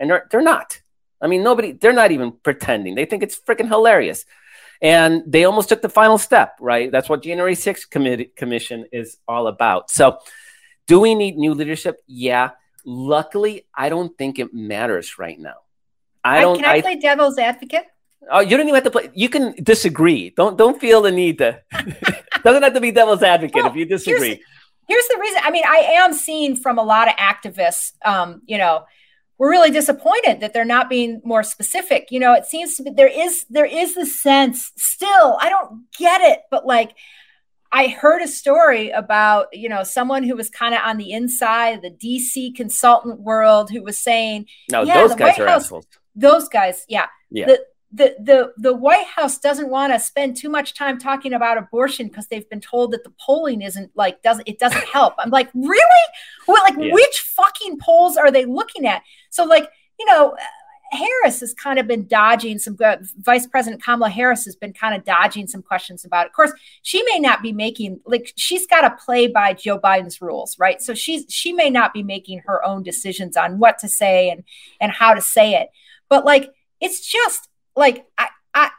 Speaker 1: and they're they're not. I mean, nobody. They're not even pretending. They think it's freaking hilarious, and they almost took the final step. Right? That's what January 6th committee commission is all about. So, do we need new leadership? Yeah. Luckily, I don't think it matters right now.
Speaker 2: I don't. Can I, I play devil's advocate?
Speaker 1: Oh, you don't even have to play. You can disagree. Don't don't feel the need to. [laughs] doesn't have to be devil's advocate well, if you disagree.
Speaker 2: Here's, here's, the reason. I mean, I am seeing from a lot of activists, um, you know, we're really disappointed that they're not being more specific. You know, it seems to be there is there is the sense still, I don't get it, but like I heard a story about, you know, someone who was kind of on the inside the DC consultant world who was saying,
Speaker 1: No, yeah, those guys White are House, assholes.
Speaker 2: Those guys, yeah. Yeah. The, the the the White House doesn't want to spend too much time talking about abortion because they've been told that the polling isn't like doesn't it doesn't help. I'm like, really? Well, like yeah. which fucking polls are they looking at? So like, you know, Harris has kind of been dodging some. Uh, Vice President Kamala Harris has been kind of dodging some questions about. It. Of course, she may not be making like she's got to play by Joe Biden's rules, right? So she's she may not be making her own decisions on what to say and and how to say it. But like, it's just like I I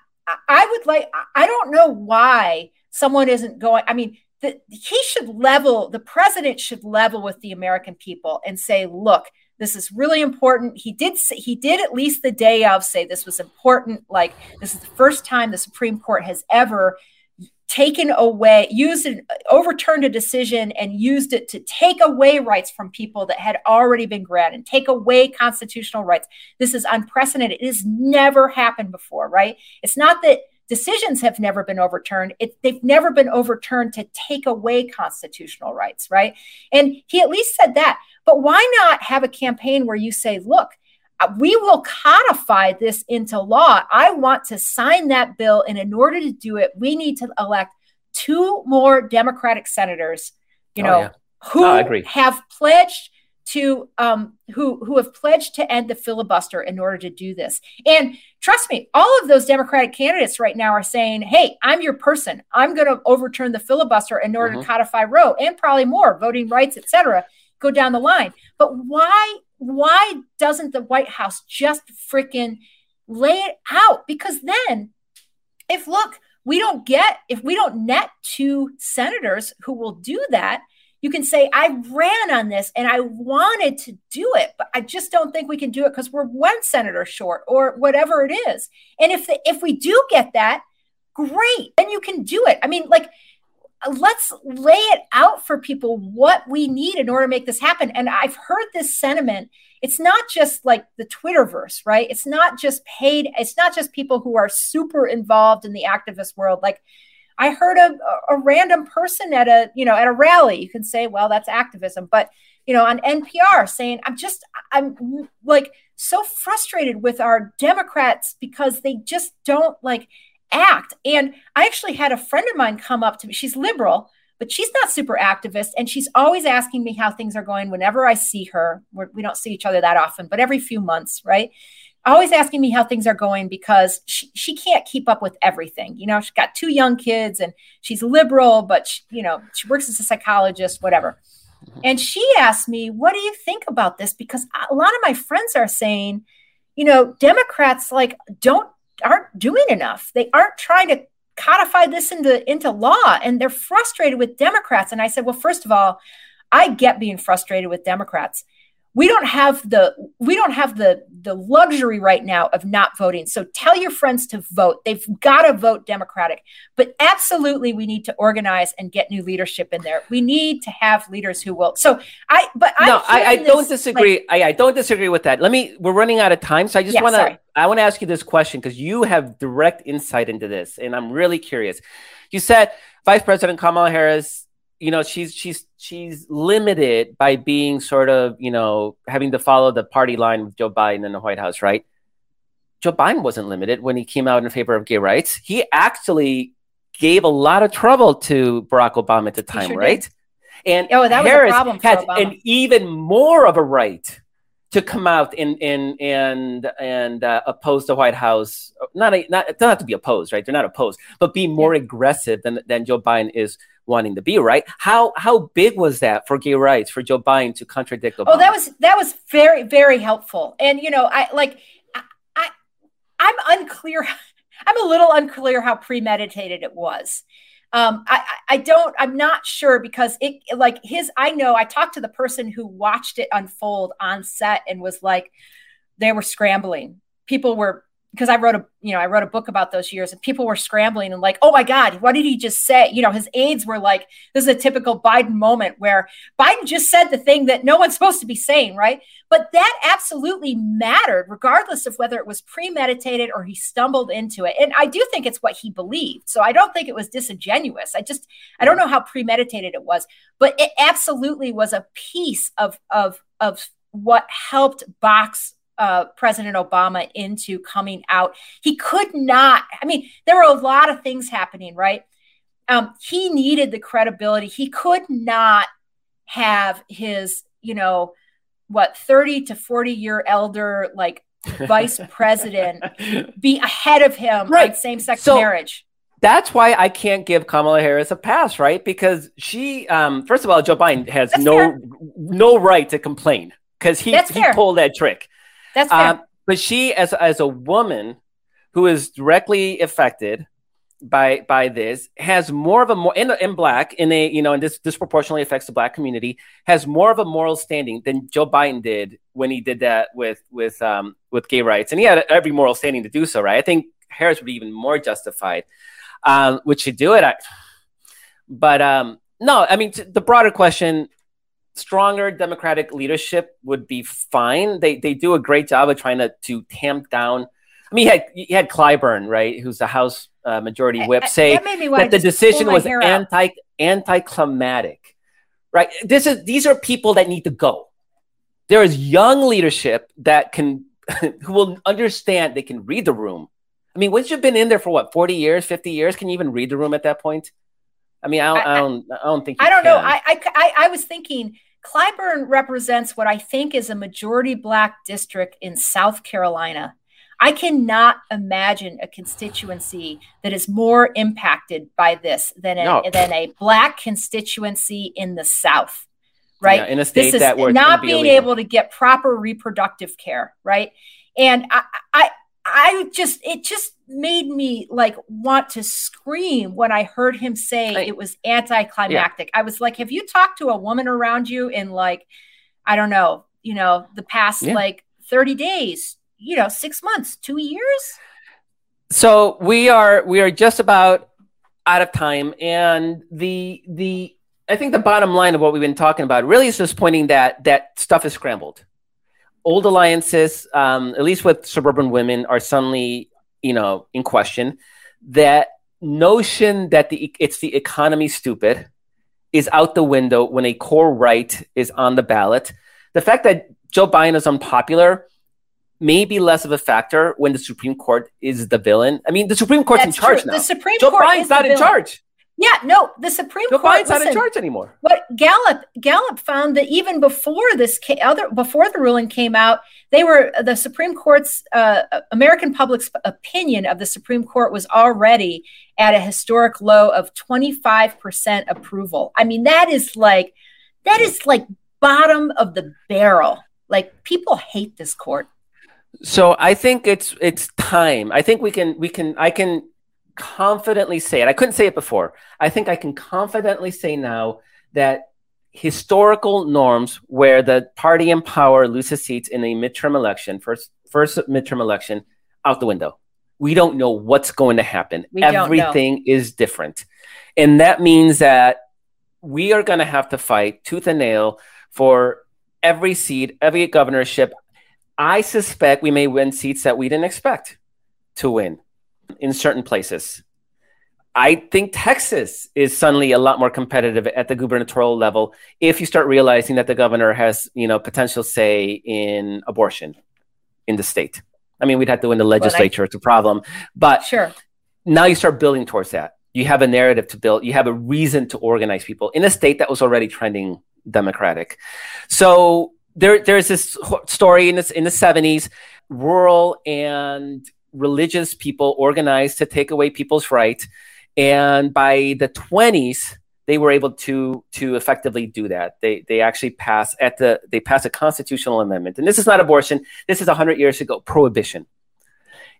Speaker 2: I would like I don't know why someone isn't going. I mean, the, he should level. The president should level with the American people and say, look this is really important. He did say, he did at least the day of say this was important. Like this is the first time the Supreme Court has ever taken away, used overturned a decision and used it to take away rights from people that had already been granted, take away constitutional rights. This is unprecedented. It has never happened before, right? It's not that decisions have never been overturned. It, they've never been overturned to take away constitutional rights, right? And he at least said that. But why not have a campaign where you say, look, we will codify this into law. I want to sign that bill. And in order to do it, we need to elect two more Democratic senators, you oh, know, yeah. who oh, have pledged to um, who who have pledged to end the filibuster in order to do this. And trust me, all of those Democratic candidates right now are saying, "Hey, I'm your person. I'm going to overturn the filibuster in order mm-hmm. to codify Roe and probably more voting rights, etc." go down the line. But why why doesn't the White House just freaking lay it out? Because then if look, we don't get if we don't net two senators who will do that, you can say I ran on this and I wanted to do it, but I just don't think we can do it because we're one senator short or whatever it is. And if the, if we do get that, great, then you can do it. I mean, like let's lay it out for people what we need in order to make this happen. And I've heard this sentiment. It's not just like the Twitterverse, right? It's not just paid, it's not just people who are super involved in the activist world. Like I heard a, a random person at a, you know, at a rally. You can say, well, that's activism. But, you know, on NPR saying, I'm just, I'm like so frustrated with our Democrats because they just don't like act. And I actually had a friend of mine come up to me. She's liberal, but she's not super activist. And she's always asking me how things are going whenever I see her. We're, we do not see each other that often, but every few months, right? Always asking me how things are going because she, she can't keep up with everything. You know, she's got two young kids and she's liberal, but, she, you know, she works as a psychologist, whatever. And she asked me, What do you think about this? Because a lot of my friends are saying, you know, Democrats like don't aren't doing enough. They aren't trying to codify this into into law and they're frustrated with Democrats. And I said, well, first of all, I get being frustrated with Democrats we don't have the we don't have the the luxury right now of not voting. So tell your friends to vote. They've got to vote democratic but absolutely we need to organize and get new leadership in there. We need to have leaders who will so i but
Speaker 1: no i, I don't disagree like, I, I don't disagree with that. Let me we're running out of time so i just yeah, want to i want to ask you this question because you have direct insight into this and i'm really curious. You said vice president kamala harris you know she's she's she's limited by being sort of you know having to follow the party line with Joe Biden in the White House, right? Joe Biden wasn't limited when he came out in favor of gay rights. He actually gave a lot of trouble to Barack Obama at the time, sure right? Did. And oh, that Harris was a problem had an even more of a right to come out and and and and uh, oppose the White House. Not a, not don't have to be opposed, right? They're not opposed, but be more yeah. aggressive than than Joe Biden is wanting to be, right? How how big was that for gay rights for Joe Biden to contradict Obama?
Speaker 2: Oh, that was that was very very helpful. And you know, I like I, I I'm unclear. [laughs] I'm a little unclear how premeditated it was. Um, I, I don't, I'm not sure because it like his, I know I talked to the person who watched it unfold on set and was like, they were scrambling. People were because I wrote a you know I wrote a book about those years and people were scrambling and like oh my god what did he just say? You know his aides were like this is a typical Biden moment where Biden just said the thing that no one's [laughs] supposed to be saying right? But that absolutely mattered regardless of whether it was premeditated or he stumbled into it. And I do think it's what he believed. So I don't think it was disingenuous. I just I don't know how premeditated it was but it absolutely was a piece of of of what helped box uh, President Obama into coming out. He could not, I mean, there were a lot of things happening, right? Um, he needed the credibility. He could not have his, you know, what, 30 to 40 year elder, like [laughs] vice president be ahead of him right. on same sex so, marriage.
Speaker 1: That's why I can't give Kamala Harris a pass, right? Because she, um, first of all, Joe Biden has That's no fair. no right to complain because he, he pulled that trick.
Speaker 2: That's fair. Um,
Speaker 1: but she, as as a woman who is directly affected by by this has more of a more in, in black in a you know and this disproportionately affects the black community has more of a moral standing than Joe Biden did when he did that with with um with gay rights. And he had every moral standing to do so right? I think Harris would be even more justified um would she do it? I, but um no I mean the broader question stronger democratic leadership would be fine they they do a great job of trying to to tamp down I mean, you had, you had Clyburn, right, who's the House uh, majority whip, say that, that the decision was anti anticlimactic, right? This is these are people that need to go. There is young leadership that can [laughs] who will understand. They can read the room. I mean, once you've been in there for what forty years, fifty years, can you even read the room at that point? I mean, I don't, I, I don't, I don't think.
Speaker 2: I don't can. know. I, I, I was thinking. Clyburn represents what I think is a majority black district in South Carolina I cannot imagine a constituency that is more impacted by this than a, no. than a black constituency in the South, right? Yeah,
Speaker 1: in a state
Speaker 2: this
Speaker 1: that
Speaker 2: is not be being able to get proper reproductive care, right? And I, I, I just, it just made me like want to scream when I heard him say I, it was anticlimactic. Yeah. I was like, have you talked to a woman around you in like, I don't know, you know, the past yeah. like 30 days, you know, six months, two years.
Speaker 1: So we are we are just about out of time, and the the I think the bottom line of what we've been talking about really is just pointing that that stuff is scrambled. Old alliances, um, at least with suburban women, are suddenly you know in question. That notion that the it's the economy stupid is out the window when a core right is on the ballot. The fact that Joe Biden is unpopular may be less of a factor when the Supreme Court is the villain. I mean, the Supreme Court's That's in charge true. now.
Speaker 2: The Supreme
Speaker 1: Joe
Speaker 2: Court
Speaker 1: Biden's not in charge.
Speaker 2: Yeah, no, the Supreme
Speaker 1: Joe
Speaker 2: Court.
Speaker 1: Biden's listen, not in charge anymore.
Speaker 2: But Gallup, Gallup found that even before this other before the ruling came out, they were the Supreme Court's uh, American public's opinion of the Supreme Court was already at a historic low of twenty five percent approval. I mean, that is like that is like bottom of the barrel. Like people hate this court.
Speaker 1: So I think it's it's time. I think we can we can I can confidently say it. I couldn't say it before. I think I can confidently say now that historical norms where the party in power loses seats in a midterm election, first first midterm election, out the window. We don't know what's going to happen. We Everything is different. And that means that we are going to have to fight tooth and nail for every seat, every governorship, I suspect we may win seats that we didn't expect to win in certain places. I think Texas is suddenly a lot more competitive at the gubernatorial level if you start realizing that the governor has, you know, potential say in abortion in the state. I mean, we'd have to win the legislature; I, it's a problem. But
Speaker 2: sure,
Speaker 1: now you start building towards that. You have a narrative to build. You have a reason to organize people in a state that was already trending Democratic. So there there's this story in this in the 70s rural and religious people organized to take away people's rights and by the 20s they were able to to effectively do that. They they actually passed at the they passed a constitutional amendment. And this is not abortion. This is 100 years ago prohibition.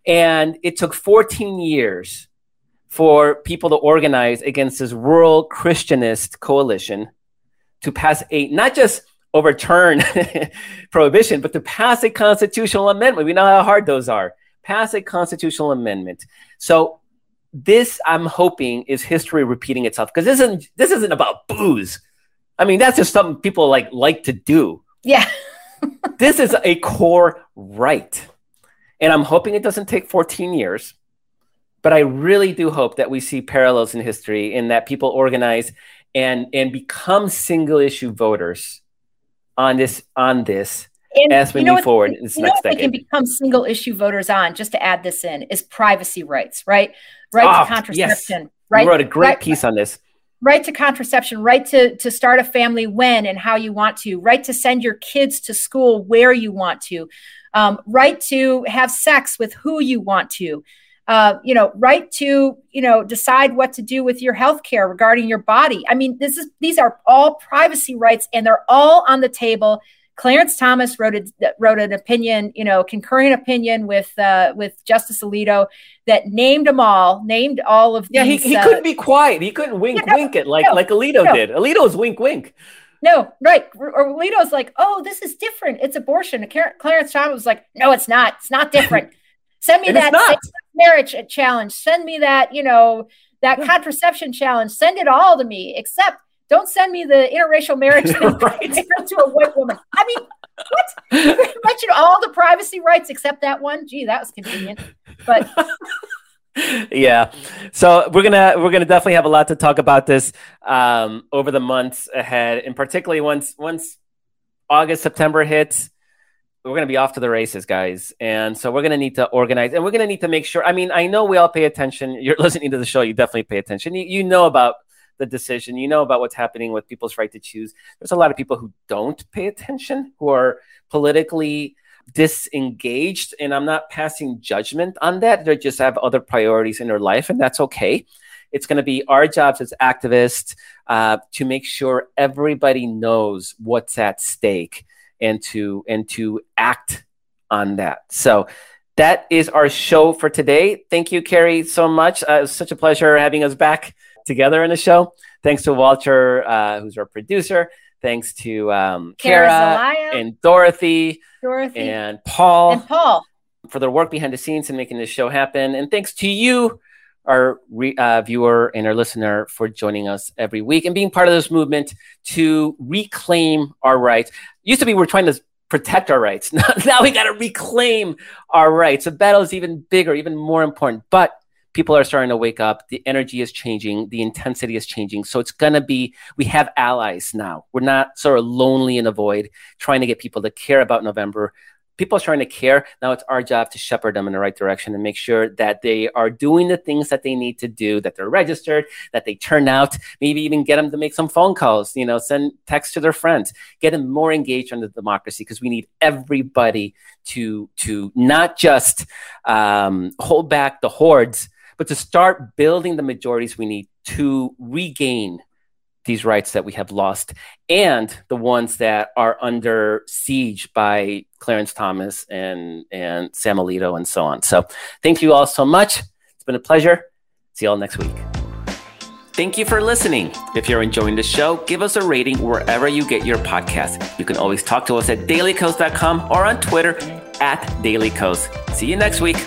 Speaker 1: And it took 14 years for people to organize against this rural christianist coalition to pass a not just overturn [laughs] prohibition, but to pass a constitutional amendment. We know how hard those are. Pass a constitutional amendment. So this, I'm hoping, is history repeating itself because this isn't this isn't about booze. I mean, that's just something people like like to do.
Speaker 2: Yeah. [laughs]
Speaker 1: this is a core right. And I'm hoping it doesn't take 14 years. But I really do hope that we see parallels in history in that people organize and and become single issue voters on this on this and as we move forward in this next decade.
Speaker 2: can become single issue voters on, just to add this in, is privacy rights, right? Right oh, to contraception,
Speaker 1: yes.
Speaker 2: right?
Speaker 1: We wrote a great
Speaker 2: right,
Speaker 1: piece on this.
Speaker 2: right to contraception, right to, to start a family when and how you want to, right to send your kids to school where you want to, um, right to have sex with who you want to, uh, you know, right to, you know, decide what to do with your health care regarding your body. I mean, this is these are all privacy rights and they're all on the table. Clarence Thomas wrote a, wrote an opinion, you know, concurring opinion with uh, with Justice Alito that named them all, named all of.
Speaker 1: Yeah,
Speaker 2: these,
Speaker 1: he, he uh, couldn't be quiet. He couldn't wink yeah, no, wink it like no, like Alito no. did. Alito's wink wink.
Speaker 2: No, right. Or Alito's like, oh, this is different. It's abortion. Clarence Thomas was like, no, it's not. It's not different. [laughs] Send me that marriage challenge. Send me that, you know, that yeah. contraception challenge. Send it all to me, except don't send me the interracial marriage [laughs] right. [laughs] to a white woman. I mean, what? mention all the privacy rights except that one. Gee, that was convenient. But [laughs]
Speaker 1: yeah so we're gonna we're gonna definitely have a lot to talk about this um, over the months ahead and particularly once once august september hits we're going to be off to the races, guys. And so we're going to need to organize and we're going to need to make sure. I mean, I know we all pay attention. You're listening to the show, you definitely pay attention. You, you know about the decision, you know about what's happening with people's right to choose. There's a lot of people who don't pay attention, who are politically disengaged. And I'm not passing judgment on that. They just have other priorities in their life, and that's okay. It's going to be our jobs as activists uh, to make sure everybody knows what's at stake and to and to act on that. So that is our show for today. Thank you, Kerry, so much. Uh, it was such a pleasure having us back together in the show. Thanks to Walter, uh, who's our producer. Thanks to um, Kara, and Dorothy, Dorothy and Paul,
Speaker 2: and Paul
Speaker 1: for their work behind the scenes and making this show happen. And thanks to you, our re, uh, viewer and our listener, for joining us every week and being part of this movement to reclaim our rights used to be we're trying to protect our rights. [laughs] now we got to reclaim our rights. The battle is even bigger, even more important. But people are starting to wake up. The energy is changing. The intensity is changing. So it's going to be, we have allies now. We're not sort of lonely in a void trying to get people to care about November people are starting to care. Now it's our job to shepherd them in the right direction and make sure that they are doing the things that they need to do, that they're registered, that they turn out, maybe even get them to make some phone calls, you know, send texts to their friends, get them more engaged on the democracy because we need everybody to to not just um, hold back the hordes, but to start building the majorities we need to regain these rights that we have lost and the ones that are under siege by Clarence Thomas and, and Sam Alito and so on. So thank you all so much. It's been a pleasure. See you all next week. Thank you for listening. If you're enjoying the show, give us a rating wherever you get your podcast. You can always talk to us at dailykos.com or on Twitter at dailycoast. See you next week.